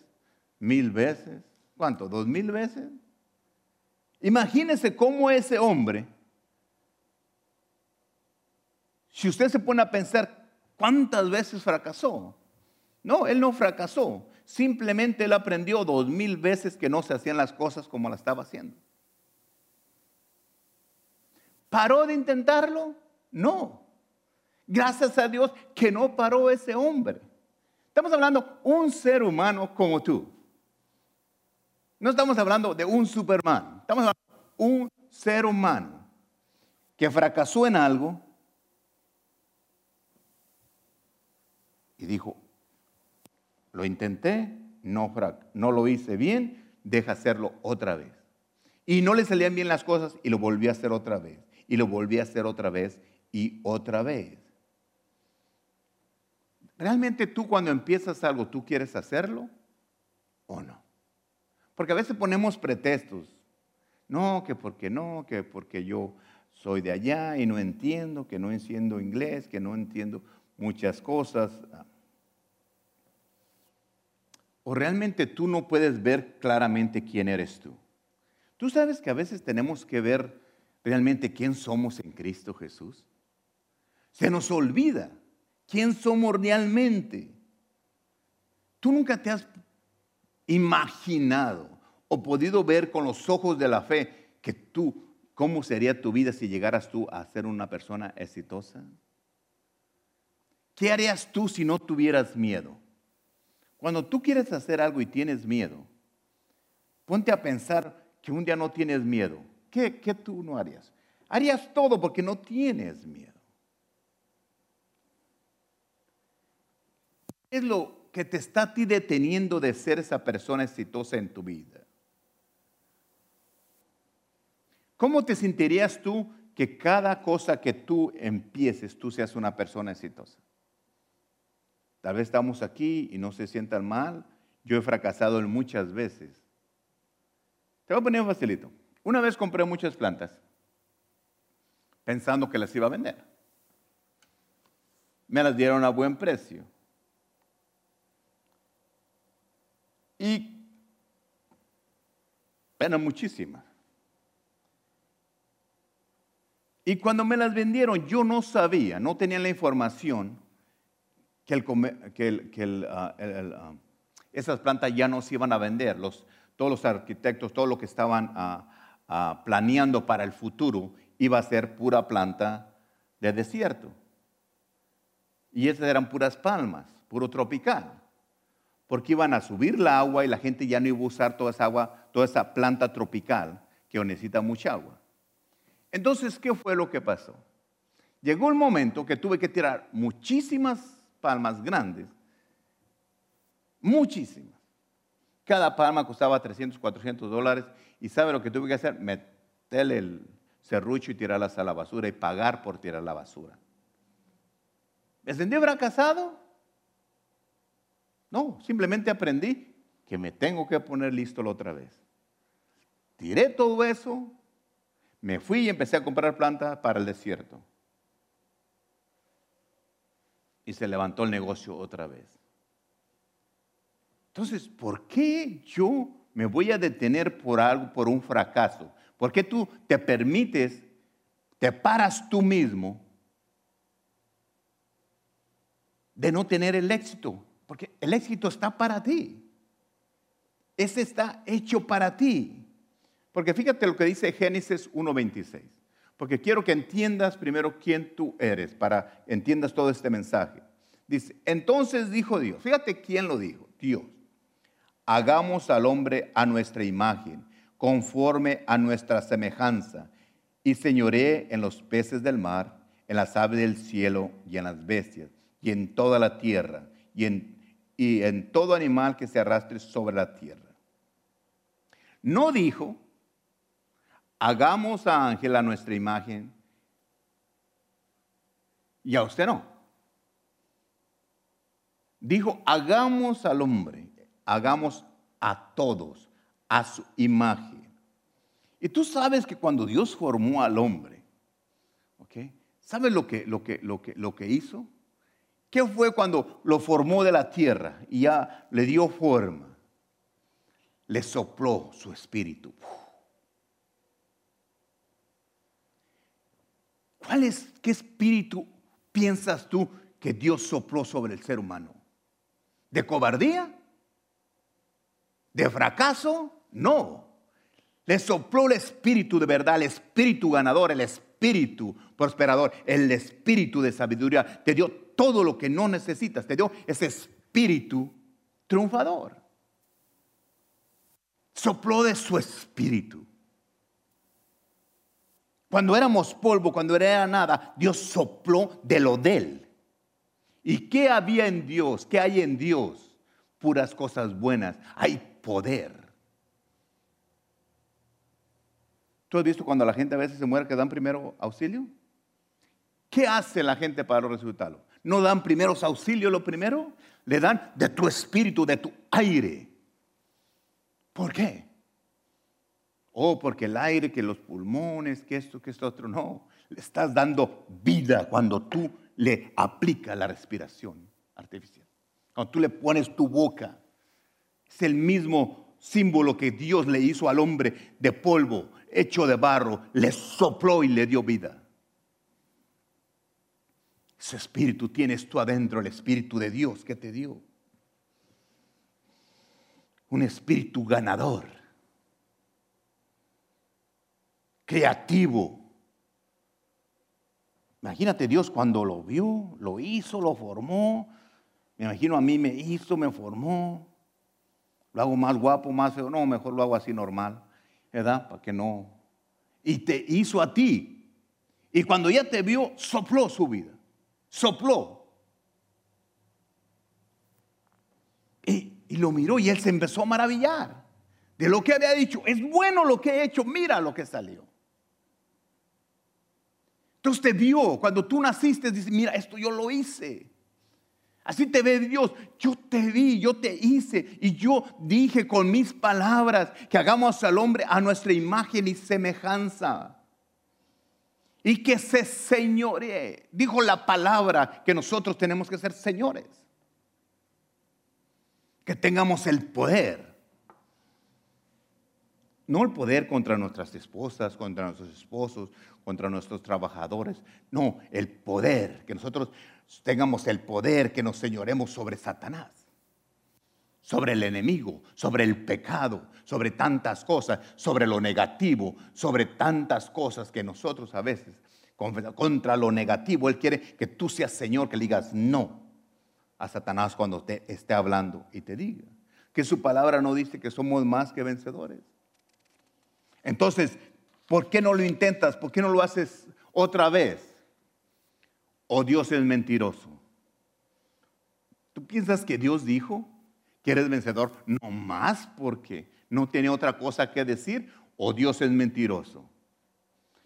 mil veces. ¿Cuánto? ¿Dos mil veces? Imagínese cómo ese hombre, si usted se pone a pensar cuántas veces fracasó, no, él no fracasó. Simplemente él aprendió dos mil veces que no se hacían las cosas como las estaba haciendo. ¿Paró de intentarlo? No. Gracias a Dios que no paró ese hombre. Estamos hablando un ser humano como tú. No estamos hablando de un Superman. Estamos hablando de un ser humano que fracasó en algo y dijo, lo intenté, no, no lo hice bien, deja hacerlo otra vez. Y no le salían bien las cosas y lo volví a hacer otra vez. Y lo volví a hacer otra vez y otra vez. ¿Realmente tú cuando empiezas algo, tú quieres hacerlo o no? Porque a veces ponemos pretextos. No, que porque no, que porque yo soy de allá y no entiendo, que no entiendo inglés, que no entiendo muchas cosas. O realmente tú no puedes ver claramente quién eres tú. Tú sabes que a veces tenemos que ver realmente quién somos en Cristo Jesús. Se nos olvida quién somos realmente. Tú nunca te has imaginado o podido ver con los ojos de la fe que tú, cómo sería tu vida si llegaras tú a ser una persona exitosa. ¿Qué harías tú si no tuvieras miedo? Cuando tú quieres hacer algo y tienes miedo, ponte a pensar que un día no tienes miedo. ¿Qué, qué tú no harías? Harías todo porque no tienes miedo. ¿Qué es lo que te está a ti deteniendo de ser esa persona exitosa en tu vida? ¿Cómo te sentirías tú que cada cosa que tú empieces, tú seas una persona exitosa? Tal vez estamos aquí y no se sientan mal. Yo he fracasado en muchas veces. Te voy a poner un facilito. Una vez compré muchas plantas pensando que las iba a vender. Me las dieron a buen precio. Y eran muchísimas. Y cuando me las vendieron, yo no sabía, no tenía la información que, el que el- que ah, el- ah, esas plantas ya no se iban a vender. Los, todos los arquitectos, todo lo que estaban ah, planeando para el futuro iba a ser pura planta de desierto. Y esas eran puras palmas, puro tropical. Porque iban a subir la agua y la gente ya no iba a usar toda esa agua, toda esa planta tropical que necesita mucha agua. Entonces, ¿qué fue lo que pasó? Llegó el momento que tuve que tirar muchísimas palmas grandes, muchísimas. Cada palma costaba 300, 400 dólares. ¿Y sabe lo que tuve que hacer? Meterle el serrucho y tirarlas a la basura y pagar por tirar la basura. ¿Me sentí fracasado? No, simplemente aprendí que me tengo que poner listo la otra vez. Tiré todo eso, me fui y empecé a comprar plantas para el desierto. Y se levantó el negocio otra vez. Entonces, ¿por qué yo me voy a detener por algo, por un fracaso? ¿Por qué tú te permites, te paras tú mismo de no tener el éxito? Porque el éxito está para ti. Ese está hecho para ti. Porque fíjate lo que dice Génesis 1.26. Porque quiero que entiendas primero quién tú eres, para entiendas todo este mensaje. Dice, entonces dijo Dios, fíjate quién lo dijo, Dios, hagamos al hombre a nuestra imagen, conforme a nuestra semejanza, y señoré en los peces del mar, en las aves del cielo y en las bestias, y en toda la tierra, y en todo animal que se arrastre sobre la tierra. No dijo, hagamos a Ángel a nuestra imagen y a usted no. Dijo, hagamos al hombre, hagamos a todos a su imagen. Y tú sabes que cuando Dios formó al hombre. ¿Sabes lo que, lo que, lo que, lo que hizo? ¿Qué fue cuando lo formó de la tierra y ya le dio forma? Le sopló su espíritu. ¿Cuál es, qué espíritu piensas tú que Dios sopló sobre el ser humano? ¿De cobardía? ¿De fracaso? No. Le sopló el espíritu de verdad, el espíritu ganador, el espíritu prosperador, el espíritu de sabiduría. Te dio todo lo que no necesitas. Te dio ese espíritu triunfador. Sopló de su espíritu. Cuando éramos polvo, cuando era nada, Dios sopló de lo de él. ¿Y qué había en Dios? ¿Qué hay en Dios? Puras cosas buenas. Hay poder. ¿Tú has visto cuando la gente a veces se muere que dan primero auxilio? ¿Qué hace la gente para resucitarlo? ¿No dan primeros auxilios lo primero? Le dan de tu espíritu, de tu aire. ¿Por qué? Oh, porque el aire, que los pulmones, que esto, que esto otro, no. Le estás dando vida cuando tú le aplicas la respiración artificial. Cuando tú le pones tu boca. Es el mismo símbolo que Dios le hizo al hombre de polvo, hecho de barro, le sopló y le dio vida. Ese espíritu tienes tú adentro, el espíritu de Dios que te dio. Un espíritu ganador, creativo. Imagínate Dios cuando lo vio, lo hizo, lo formó. Me imagino a mí me hizo, me formó. Lo hago más guapo, más feo. No, mejor lo hago así normal, ¿verdad? Para que no. Y te hizo a ti. Y cuando ya te vio, sopló su vida. Sopló. Y, y lo miró y él se empezó a maravillar de lo que había dicho. Es bueno lo que he hecho, mira lo que salió. Entonces te vio, cuando tú naciste, dice, mira, esto yo lo hice. Así te ve Dios. Yo te vi, yo te hice y yo dije con mis palabras que hagamos al hombre a nuestra imagen y semejanza. Y que se señoree. Dijo la palabra que nosotros tenemos que ser señores. Que tengamos el poder. No el poder contra nuestras esposas, contra nuestros esposos, contra nuestros trabajadores. No, el poder. Que nosotros tengamos el poder, que nos señoremos sobre Satanás, sobre el enemigo, sobre el pecado, sobre tantas cosas, sobre lo negativo, sobre tantas cosas que nosotros a veces, contra lo negativo, Él quiere que tú seas Señor, que le digas no a Satanás cuando te esté hablando y te diga que su palabra no dice que somos más que vencedores. Entonces, ¿por qué no lo intentas? ¿Por qué no lo haces otra vez? ¿O Dios es mentiroso? ¿Tú piensas que Dios dijo que eres vencedor no más porque no tiene otra cosa que decir? ¿O Dios es mentiroso?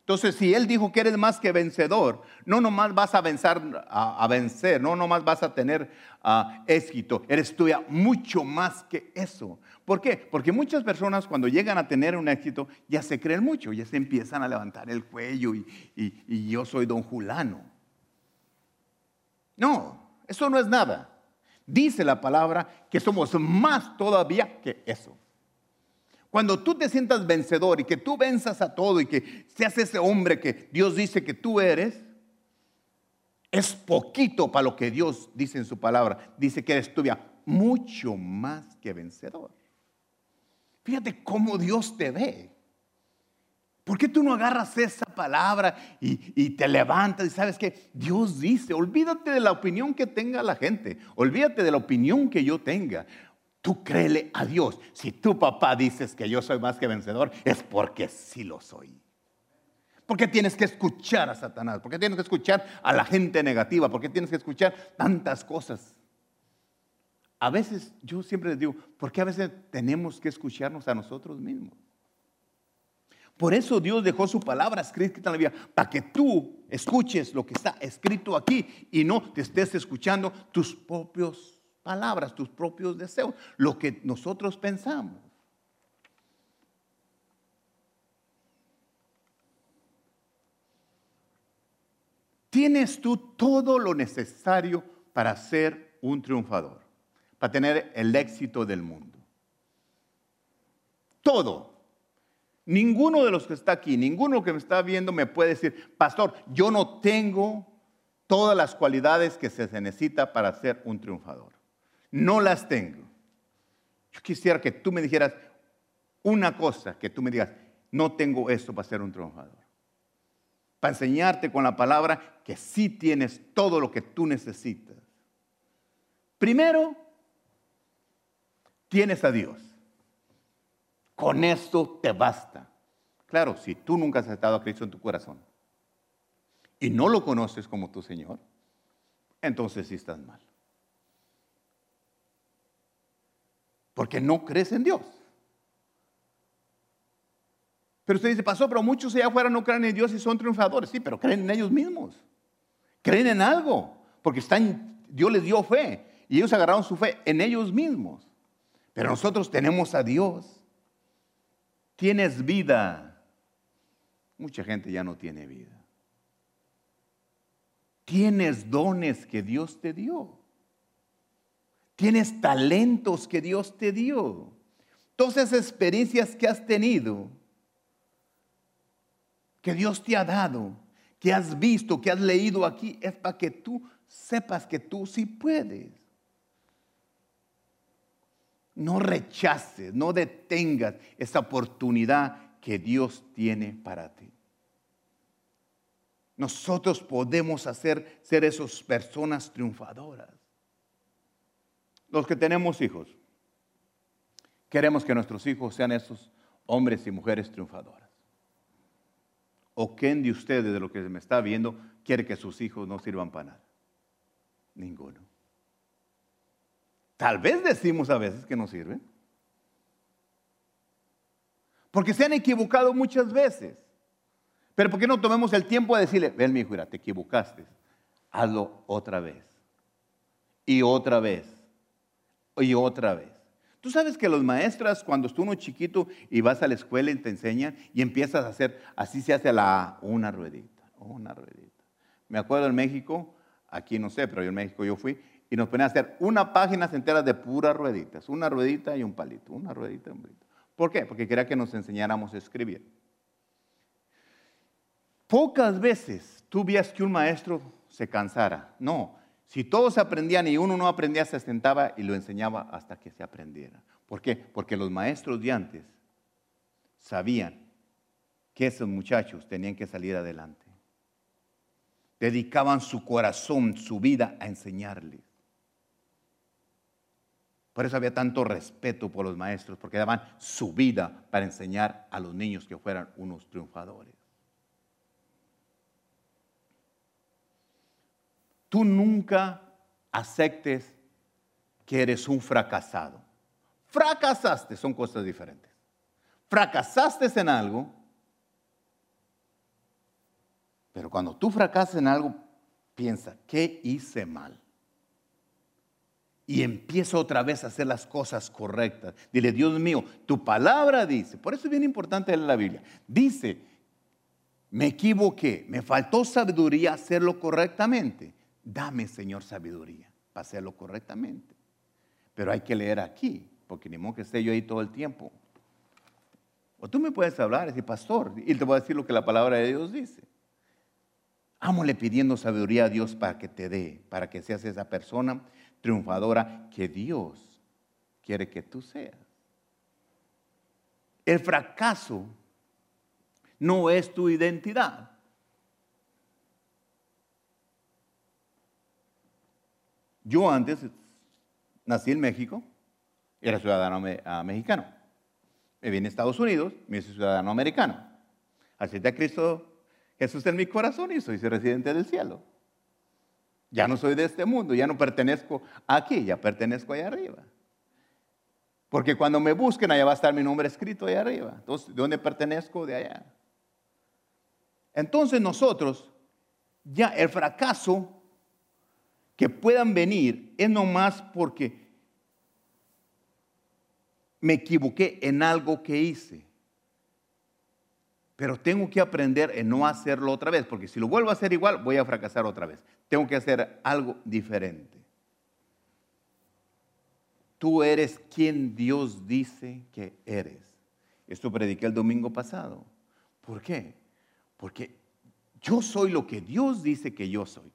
Entonces, si Él dijo que eres más que vencedor, no nomás vas a vencer, no nomás vas a tener ah, éxito, eres tuya mucho más que eso. ¿Por qué? Porque muchas personas cuando llegan a tener un éxito ya se creen mucho, ya se empiezan a levantar el cuello y, y- y yo soy don Julano. No, eso no es nada. Dice la palabra que somos más todavía que eso. Cuando tú te sientas vencedor y que tú venzas a todo y que seas ese hombre que Dios dice que tú eres, es poquito para lo que Dios dice en su palabra. Dice que eres tuya mucho más que vencedor. Fíjate cómo Dios te ve. ¿Por qué tú no agarras esa palabra y, y te levantas y sabes que Dios dice, olvídate de la opinión que tenga la gente, olvídate de la opinión que yo tenga. Tú créele a Dios. Si tu papá dices que yo soy más que vencedor, es porque sí lo soy. ¿Por qué tienes que escuchar a Satanás? ¿Por qué tienes que escuchar a la gente negativa? ¿Por qué tienes que escuchar tantas cosas? A veces, yo siempre les digo, ¿por qué a veces tenemos que escucharnos a nosotros mismos? Por eso Dios dejó su palabra escrita en la Biblia, para que tú escuches lo que está escrito aquí y no te estés escuchando tus propias palabras, tus propios deseos, lo que nosotros pensamos. Tienes tú todo lo necesario para ser un triunfador, para tener el éxito del mundo. Todo. Ninguno de los que está aquí, ninguno que me está viendo me puede decir, pastor, yo no tengo todas las cualidades que se necesita para ser un triunfador. No las tengo. Yo quisiera que tú me dijeras una cosa, que tú me digas, no tengo esto para ser un triunfador. para enseñarte con la palabra que sí tienes todo lo que tú necesitas. Primero, tienes a Dios. Con esto te basta. Claro, si tú nunca has aceptado a Cristo en tu corazón y no lo conoces como tu Señor, entonces sí estás mal. Porque no crees en Dios. Pero usted dice, pasó, pero muchos allá afuera no creen en Dios y son triunfadores. Sí, pero creen en ellos mismos. Creen en algo. Porque están, Dios les dio fe. Y ellos agarraron su fe en ellos mismos. Pero nosotros tenemos a Dios. Tienes vida. Mucha gente ya no tiene vida. Tienes dones que Dios te dio. Tienes talentos que Dios te dio. Todas esas experiencias que has tenido, que Dios te ha dado, que has visto, que has leído aquí, es para que tú sepas que tú sí puedes. No rechaces, no detengas esa oportunidad que Dios tiene para ti. Nosotros podemos hacer ser esas personas triunfadoras. Los que tenemos hijos, queremos que nuestros hijos sean esos hombres y mujeres triunfadoras. ¿O quién de ustedes, de lo que me está viendo, quiere que sus hijos no sirvan para nada? Ninguno. Tal vez decimos a veces que no sirven. Porque se han equivocado muchas veces. Pero ¿por qué no tomemos el tiempo de decirle, ven mi hijo, mira, te equivocaste, hazlo otra vez. Y otra vez. Y otra vez. Tú sabes que los maestras, cuando tú uno chiquito y vas a la escuela y te enseñan y empiezas a hacer, así se hace la una ruedita, una ruedita. Me acuerdo en México, aquí no sé, pero yo en México yo fui, y nos ponían a hacer una página entera de puras rueditas, una ruedita y un palito, una ruedita y un palito. ¿Por qué? Porque quería que nos enseñáramos a escribir. Pocas veces tú vías que un maestro se cansara. No, si todos aprendían y uno no aprendía, se sentaba y lo enseñaba hasta que se aprendiera. ¿Por qué? Porque los maestros de antes sabían que esos muchachos tenían que salir adelante. Dedicaban su corazón, su vida a enseñarles. Por eso había tanto respeto por los maestros, porque daban su vida para enseñar a los niños que fueran unos triunfadores. Tú nunca aceptes que eres un fracasado. Fracasaste, son cosas diferentes. Fracasaste en algo, pero cuando tú fracasas en algo, piensa, ¿qué hice mal? y empieza otra vez a hacer las cosas correctas. Dile, Dios mío, tu palabra dice, por eso es bien importante la Biblia, dice, me equivoqué, me faltó sabiduría hacerlo correctamente. Dame, Señor, sabiduría para hacerlo correctamente. Pero hay que leer aquí, porque ni modo que esté yo ahí todo el tiempo. O tú me puedes hablar, decir, pastor, y te voy a decir lo que la palabra de Dios dice. Ámole pidiendo sabiduría a Dios para que te dé, para que seas esa persona triunfadora que Dios quiere que tú seas. El fracaso no es tu identidad. Yo antes nací en México, era ciudadano ah, mexicano. Me vine a Estados Unidos, me hice ciudadano americano. Acepté a Cristo Jesús en mi corazón y soy residente del cielo. Ya no soy de este mundo, ya no pertenezco aquí, ya pertenezco allá arriba. Porque cuando me busquen, allá va a estar mi nombre escrito allá arriba. Entonces, ¿de dónde pertenezco? De allá. Entonces nosotros, ya el fracaso que puedan venir es nomás porque me equivoqué en algo que hice. Pero tengo que aprender en no hacerlo otra vez, porque si lo vuelvo a hacer igual, voy a fracasar otra vez. Tengo que hacer algo diferente. Tú eres quien Dios dice que eres. Esto prediqué el domingo pasado. ¿Por qué? Porque yo soy lo que Dios dice que yo soy.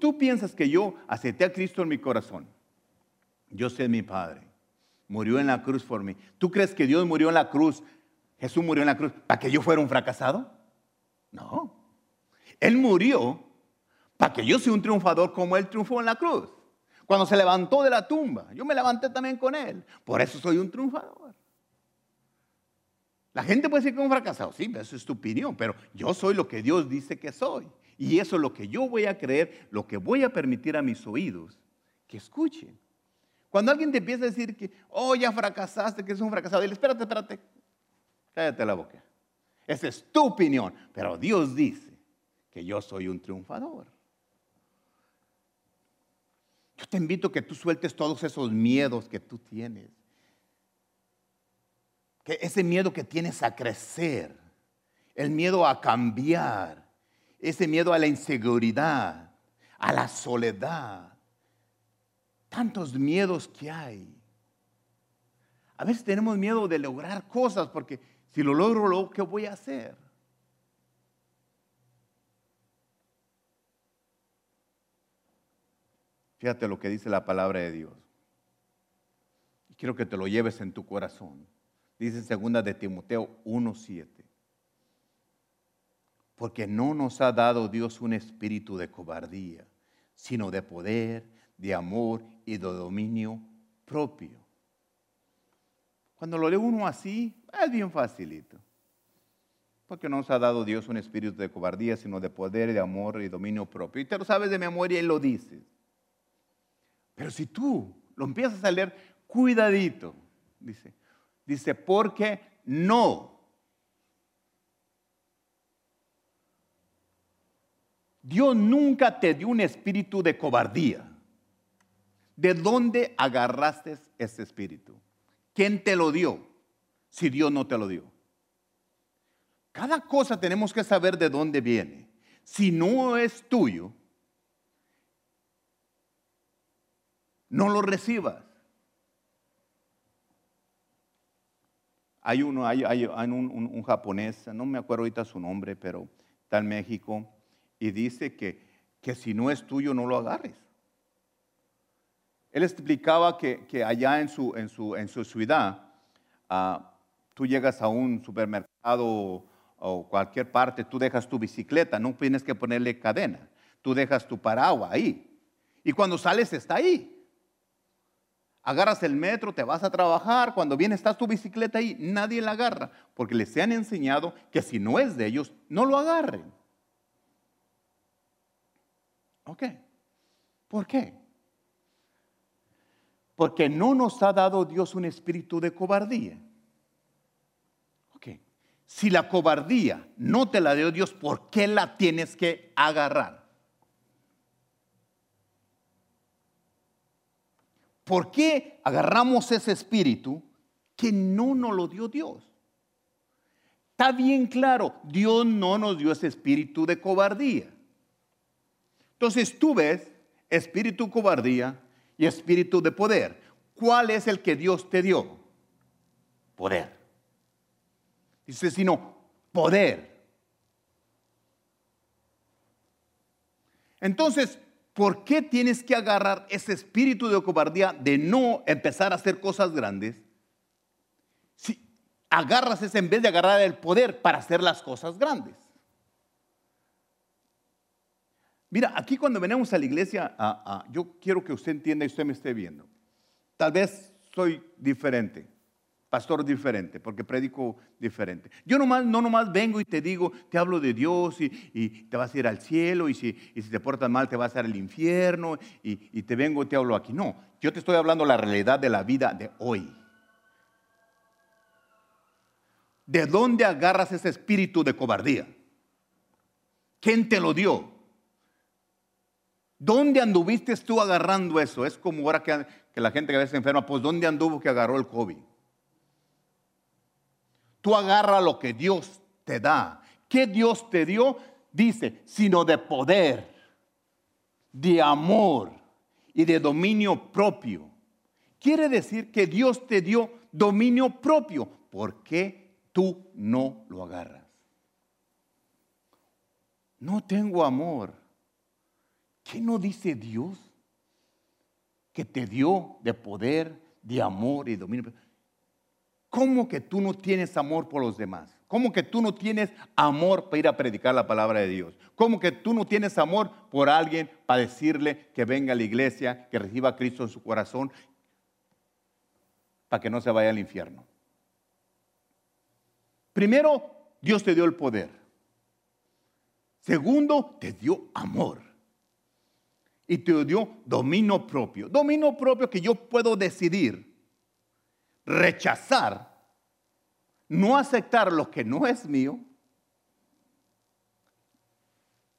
Tú piensas que yo acepté a Cristo en mi corazón. Yo sé mi Padre. Murió en la cruz por mí. ¿Tú crees que Dios murió en la cruz? Jesús murió en la cruz para que yo fuera un fracasado? No. Él murió para que yo sea un triunfador como Él triunfó en la cruz. Cuando se levantó de la tumba, yo me levanté también con Él. Por eso soy un triunfador. La gente puede decir que es un fracasado. Sí, eso es tu opinión, pero yo soy lo que Dios dice que soy. Y eso es lo que yo voy a creer, lo que voy a permitir a mis oídos que escuchen. Cuando alguien te empieza a decir que, oh, ya fracasaste, que es un fracasado, dile, espérate, espérate, cállate la boca. Esa es tu opinión, pero Dios dice que yo soy un triunfador. Yo te invito a que tú sueltes todos esos miedos que tú tienes. Que ese miedo que tienes a crecer, el miedo a cambiar, ese miedo a la inseguridad, a la soledad. Tantos miedos que hay. A veces tenemos miedo de lograr cosas porque si lo logro, lo- ¿qué voy a hacer? Fíjate lo que dice la palabra de Dios. Quiero que te lo lleves en tu corazón. Dice segunda de Timoteo 1:7. Porque no nos ha dado Dios un espíritu de cobardía, sino de poder, de amor y de dominio propio. Cuando lo lee uno así, es bien facilito. Porque no nos ha dado Dios un espíritu de cobardía, sino de poder, de amor y dominio propio. Y te lo sabes de memoria y lo dices. Pero si tú lo empiezas a leer, cuidadito, dice. Dice, porque no. Dios nunca te dio un espíritu de cobardía. ¿De dónde agarraste ese espíritu? ¿Quién te lo dio? Si Dios no te lo dio. Cada cosa tenemos que saber de dónde viene. Si no es tuyo, no lo recibas. Hay uno, hay, un- un japonés, no me acuerdo ahorita su nombre, pero está en México, y dice que, que si no es tuyo, no lo agarres. Él explicaba que, que allá en su, en su, en su ciudad, ah, tú llegas a un supermercado o, cualquier parte, tú dejas tu bicicleta, no tienes que ponerle cadena, tú dejas tu paraguas ahí. Y cuando sales está ahí. Agarras el metro, te vas a trabajar, cuando viene está tu bicicleta ahí, nadie la agarra, porque les han enseñado que si no es de ellos, no lo agarren. ¿Ok? ¿Por qué? Porque no nos ha dado Dios un espíritu de cobardía. Ok. Si la cobardía no te la dio Dios, ¿por qué la tienes que agarrar? ¿Por qué agarramos ese espíritu que no nos lo dio Dios? Está bien claro, Dios no nos dio ese espíritu de cobardía. Entonces tú ves espíritu cobardía y espíritu de poder. ¿Cuál es el que Dios te dio? Poder. Dice, sino poder. Entonces, ¿por qué tienes que agarrar ese espíritu de cobardía de no empezar a hacer cosas grandes? Si agarras en vez de agarrar el poder para hacer las cosas grandes. Mira, aquí cuando venimos a la iglesia, ah, ah, yo quiero que usted entienda y usted me esté viendo. Tal vez soy diferente, pastor diferente, porque predico diferente. Yo nomás, no nomás vengo y te digo, te hablo de Dios y, te vas a ir al cielo y si, y si te portas mal te vas a ir al infierno y, y te vengo y te hablo aquí. No, yo te estoy hablando la realidad de la vida de hoy. ¿De dónde agarras ese espíritu de cobardía? ¿Quién te lo dio? ¿Dónde anduviste tú agarrando eso? Es como ahora que, la gente que a veces se enferma, pues ¿dónde anduvo que agarró el COVID? Tú agarra lo que Dios te da. ¿Qué Dios te dio? Dice, sino de poder, de amor y de dominio propio. Quiere decir que Dios te dio dominio propio. ¿Por qué tú no lo agarras? No tengo amor. ¿Qué no dice Dios? Que te dio de poder, de amor y dominio. ¿Cómo que tú no tienes amor por los demás? ¿Cómo que tú no tienes amor para ir a predicar la palabra de Dios? ¿Cómo que tú no tienes amor por alguien para decirle que venga a la iglesia, que reciba a Cristo en su corazón, para que no se vaya al infierno? Primero, Dios te dio el poder. Segundo, te dio amor. Y te dio dominio propio. Dominio propio que yo puedo decidir rechazar, no aceptar lo que no es mío.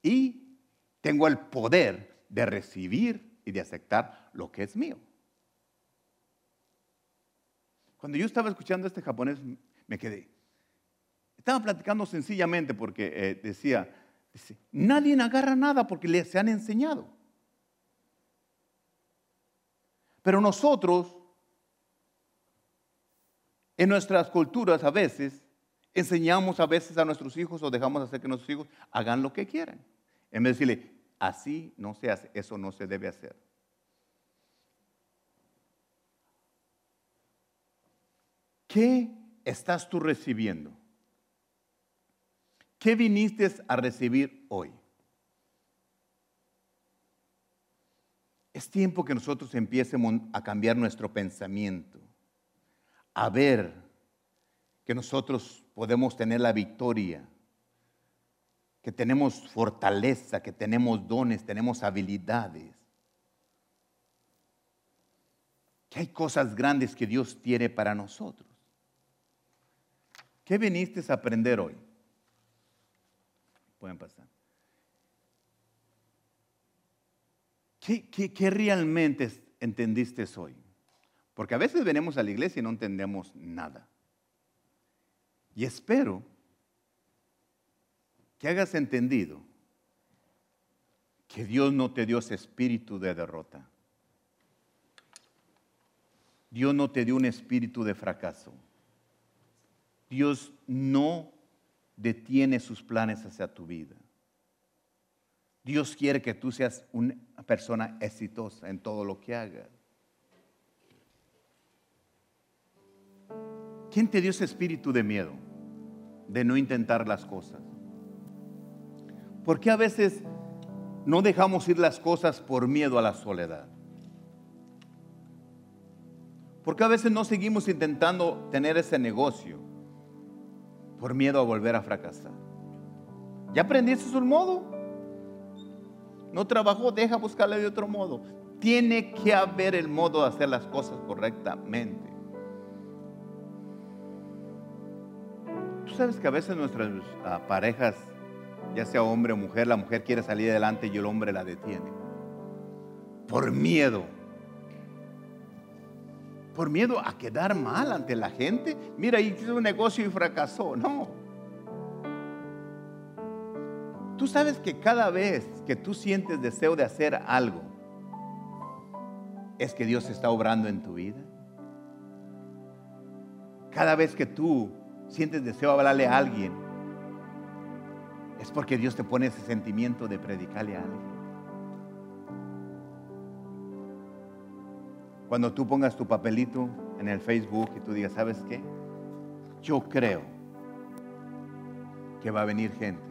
Y tengo el poder de recibir y de aceptar lo que es mío. Cuando yo estaba escuchando a este japonés, me quedé. Estaba platicando sencillamente porque eh, decía, dice, nadie agarra nada porque les se han enseñado. Pero nosotros, en nuestras culturas a veces, enseñamos a veces a nuestros hijos o dejamos hacer que nuestros hijos hagan lo que quieran. En vez de decirle, así no se hace, eso no se debe hacer. ¿Qué estás tú recibiendo? ¿Qué viniste a recibir hoy? Es tiempo que nosotros empiecemos a cambiar nuestro pensamiento, a ver que nosotros podemos tener la victoria, que tenemos fortaleza, que tenemos dones, tenemos habilidades, que hay cosas grandes que Dios tiene para nosotros. ¿Qué viniste a aprender hoy? Pueden pasar. ¿Qué, realmente entendiste hoy? Porque a veces venimos a la iglesia y no entendemos nada. Y espero que hagas entendido que Dios no te dio ese espíritu de derrota. Dios no te dio un espíritu de fracaso. Dios no detiene sus planes hacia tu vida. Dios quiere que tú seas una persona exitosa en todo lo que hagas. ¿Quién te dio ese espíritu de miedo? De no intentar las cosas. ¿Por qué a veces no dejamos ir las cosas por miedo a la soledad? ¿Por qué a veces no seguimos intentando tener ese negocio? Por miedo a volver a fracasar. ¿Ya aprendiste un modo? No trabajó, deja buscarle de otro modo. Tiene que haber el modo de hacer las cosas correctamente. Tú sabes que a veces nuestras ah, parejas, ya sea hombre o mujer, la mujer quiere salir adelante y el hombre la detiene. Por miedo. Por miedo a quedar mal ante la gente. Mira, hizo un negocio y fracasó. No. Tú sabes que cada vez que tú sientes deseo de hacer algo, es que Dios está obrando en tu vida. Cada vez que tú sientes deseo de hablarle a alguien, es porque Dios te pone ese sentimiento de predicarle a alguien. Cuando tú pongas tu papelito en el Facebook y tú digas, ¿sabes qué? Yo creo que va a venir gente.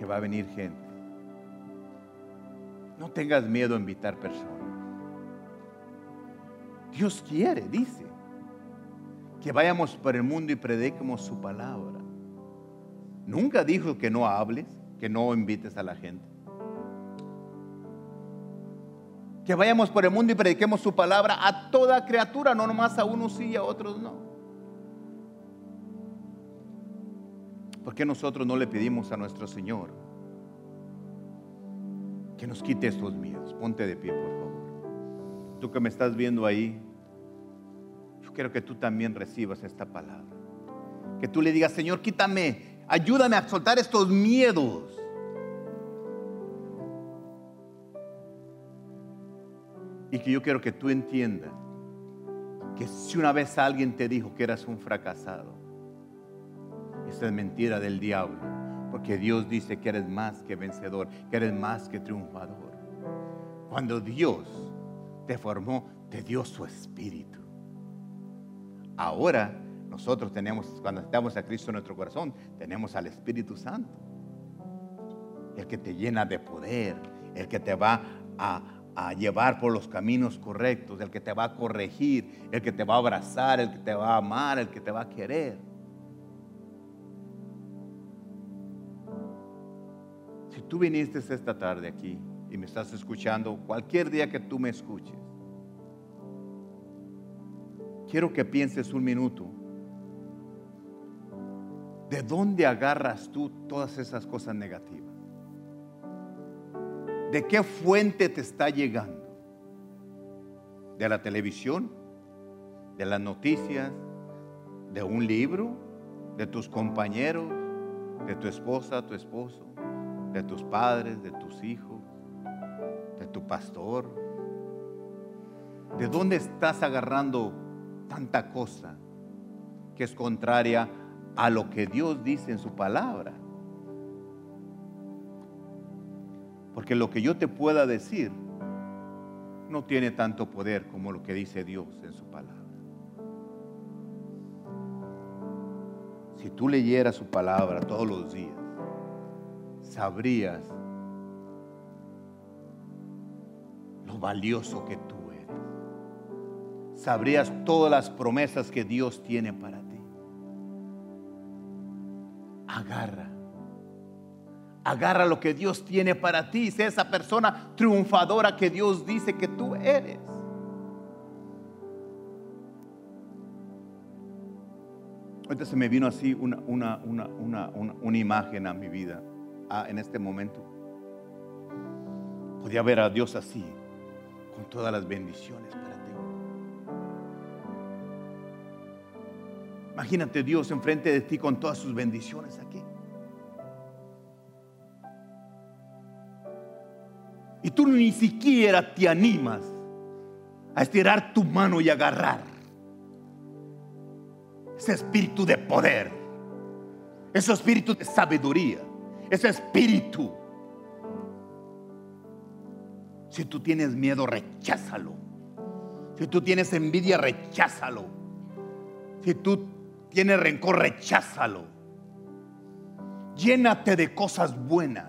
Que va a venir gente. No tengas miedo a invitar personas. Dios quiere, dice, que vayamos por el mundo y prediquemos su palabra. Nunca dijo que no hables, que no invites a la gente. Que vayamos por el mundo y prediquemos su palabra a toda criatura, no nomás a unos sí y a otros no. ¿Por qué nosotros no le pedimos a nuestro Señor que nos quite estos miedos? Ponte de pie, por favor. Tú que me estás viendo ahí, yo quiero que tú también recibas esta palabra. Que tú le digas, Señor, quítame, ayúdame a soltar estos miedos. Y que yo quiero que tú entiendas que si una vez alguien te dijo que eras un fracasado, esa es mentira del diablo. Porque Dios dice que eres más que vencedor, que eres más que triunfador. Cuando Dios te formó, te dio su espíritu. Ahora Nosotros tenemos, cuando estamos a Cristo en nuestro corazón, tenemos al Espíritu Santo. El que te llena de poder, el que te va a llevar por los caminos correctos, el que te va a corregir, el que te va a abrazar, el que te va a amar, el que te va a querer. Tú viniste esta tarde aquí y me estás escuchando, cualquier día que tú me escuches, quiero que pienses un minuto. ¿De dónde agarras tú todas esas cosas negativas? ¿De qué fuente te está llegando? ¿De la televisión? ¿De las noticias? ¿De un libro? ¿De tus compañeros? ¿De tu esposa, tu esposo? ¿De tus padres? ¿De tus hijos? ¿De tu pastor? ¿De dónde estás agarrando tanta cosa que es contraria a lo que Dios dice en su palabra? Porque lo que yo te pueda decir no tiene tanto poder como lo que dice Dios en su palabra. Si tú leyeras su palabra todos los días, sabrías lo valioso que tú eres. Sabrías todas las promesas que Dios tiene para ti. Agarra Agarra lo que Dios tiene para ti. Sé esa persona triunfadora que Dios dice que tú eres. Ahorita se me vino así una, una, una, una, imagen a mi vida en este momento. Podía ver a Dios así, con todas las bendiciones para ti. Imagínate Dios enfrente de ti con todas sus bendiciones aquí. Y tú ni siquiera te animas a estirar tu mano y agarrar ese espíritu de poder, ese espíritu de sabiduría, ese espíritu. Si tú tienes miedo, recházalo. Si tú tienes envidia, recházalo. Si tú tienes rencor, recházalo. Llénate de cosas buenas.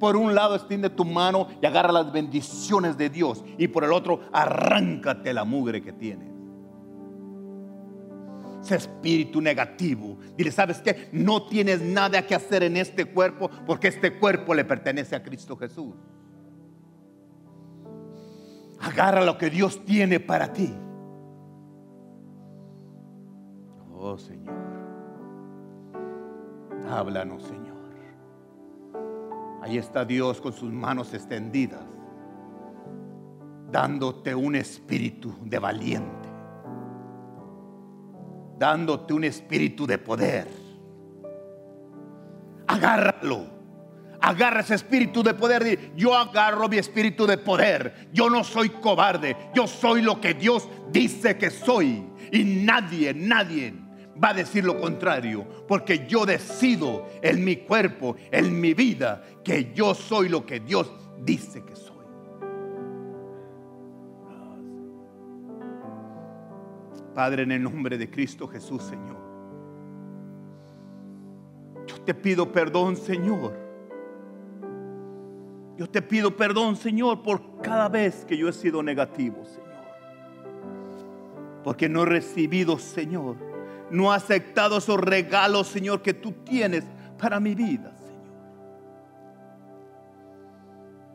Por un lado extiende tu mano y agarra las bendiciones de Dios. Y por el otro arráncate la mugre que tienes. Ese espíritu negativo. Dile, ¿sabes qué? No tienes nada que hacer en este cuerpo porque este cuerpo le pertenece a Cristo Jesús. Agarra lo que Dios tiene para ti. Oh Señor. Háblanos, Señor. Ahí está Dios con sus manos extendidas, dándote un espíritu de valiente, dándote un espíritu de poder. Agárralo. Agarra ese espíritu de poder. Yo agarro mi espíritu de poder. Yo no soy cobarde. Yo soy lo que Dios dice que soy. Y nadie, nadie va a decir lo contrario. Porque yo decido en mi cuerpo, en mi vida, que yo soy lo que Dios dice que soy. Padre, en el nombre de Cristo Jesús, Señor. Yo te pido perdón, Señor. Yo te pido perdón, Señor, por cada vez que yo he sido negativo, Señor. Porque no he recibido, Señor. No he aceptado esos regalos, Señor, que tú tienes para mi vida, Señor.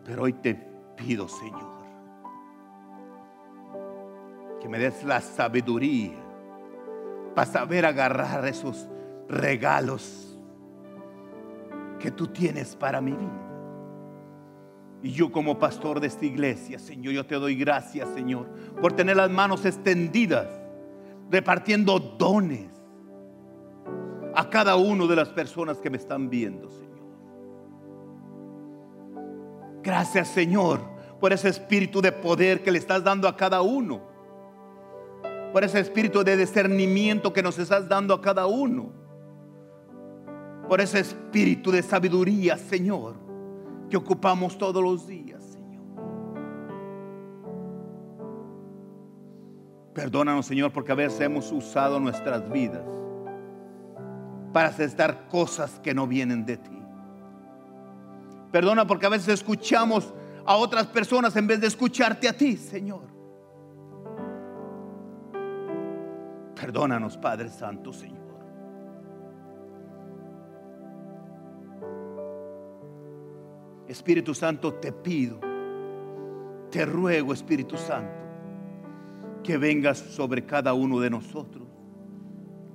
Pero hoy te pido, Señor, que me des la sabiduría para saber agarrar esos regalos que tú tienes para mi vida. Y yo como pastor de esta iglesia, Señor, yo te doy gracias, Señor, por tener las manos extendidas, repartiendo dones a cada uno de las personas que me están viendo, Señor. Gracias, Señor, por ese espíritu de poder que le estás dando a cada uno. Por ese espíritu de discernimiento que nos estás dando a cada uno. Por ese espíritu de sabiduría, Señor que ocupamos todos los días, Señor. Perdónanos, Señor, porque a veces hemos usado nuestras vidas para aceptar cosas que no vienen de ti. Perdona porque a veces escuchamos a otras personas en vez de escucharte a ti, Señor. Perdónanos, Padre Santo, Señor. Espíritu Santo, te pido, te ruego, Espíritu Santo, que vengas sobre cada uno de nosotros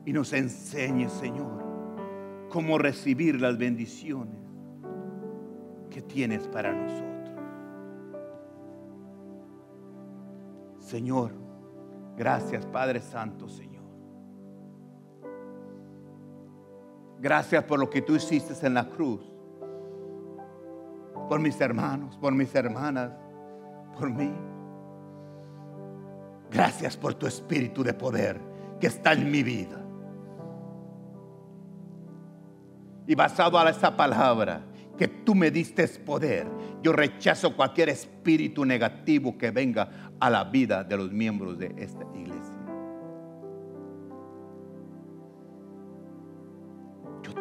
y nos enseñes, Señor, cómo recibir las bendiciones que tienes para nosotros. Señor, gracias Padre Santo, Señor. Gracias por lo que tú hiciste en la cruz. Por mis hermanos, por mis hermanas, por mí. Gracias por tu espíritu de poder que está en mi vida. Y basado a esa palabra que tú me diste poder, yo rechazo cualquier espíritu negativo que venga a la vida de los miembros de esta iglesia.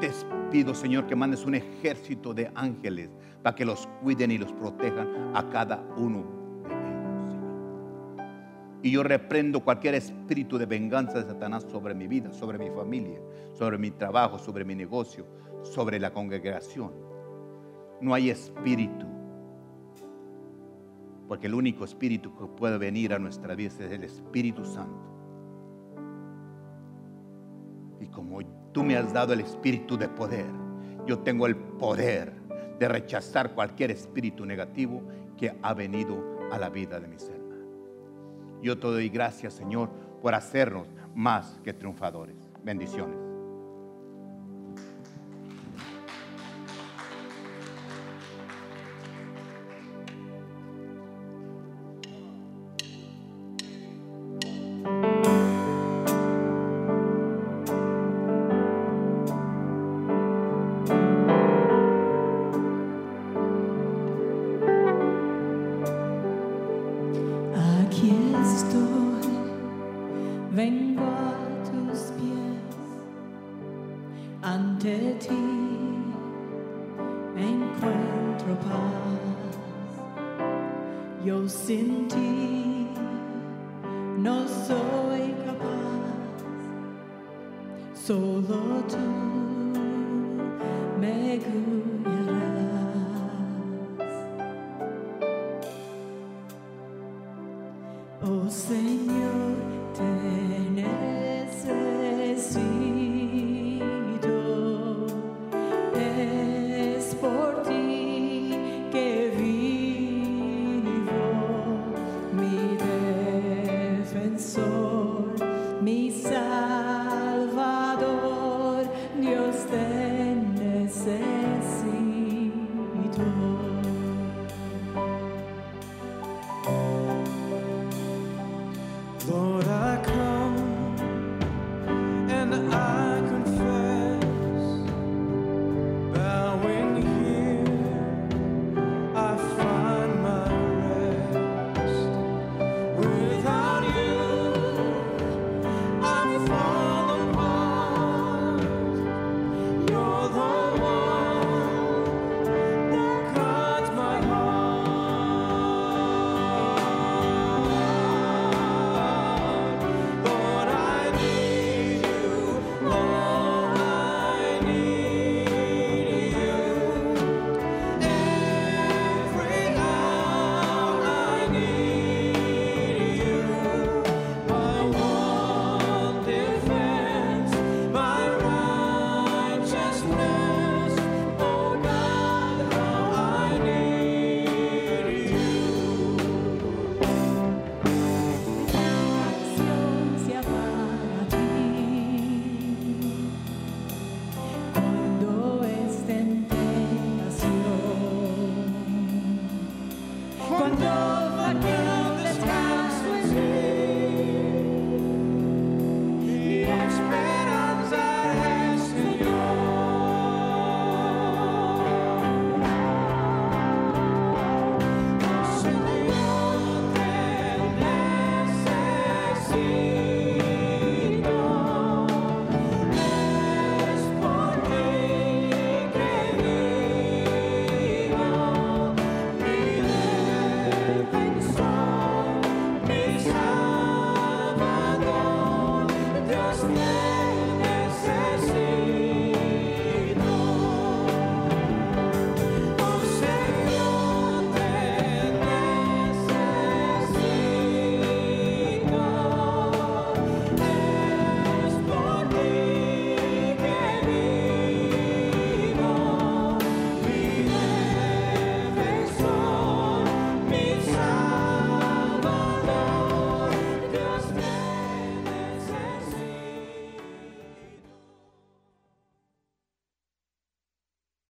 Te pido, Señor, que mandes un ejército de ángeles para que los cuiden y los protejan a cada uno de ellos. Y yo reprendo cualquier espíritu de venganza de Satanás sobre mi vida, sobre mi familia, sobre mi trabajo, sobre mi negocio, sobre la congregación. No hay espíritu. Porque el único espíritu que puede venir a nuestra vida es el Espíritu Santo. Y como tú me has dado el espíritu de poder, yo tengo el poder de rechazar cualquier espíritu negativo que ha venido a la vida de mis hermanos. Yo te doy gracias, Señor, por hacernos más que triunfadores. Bendiciones.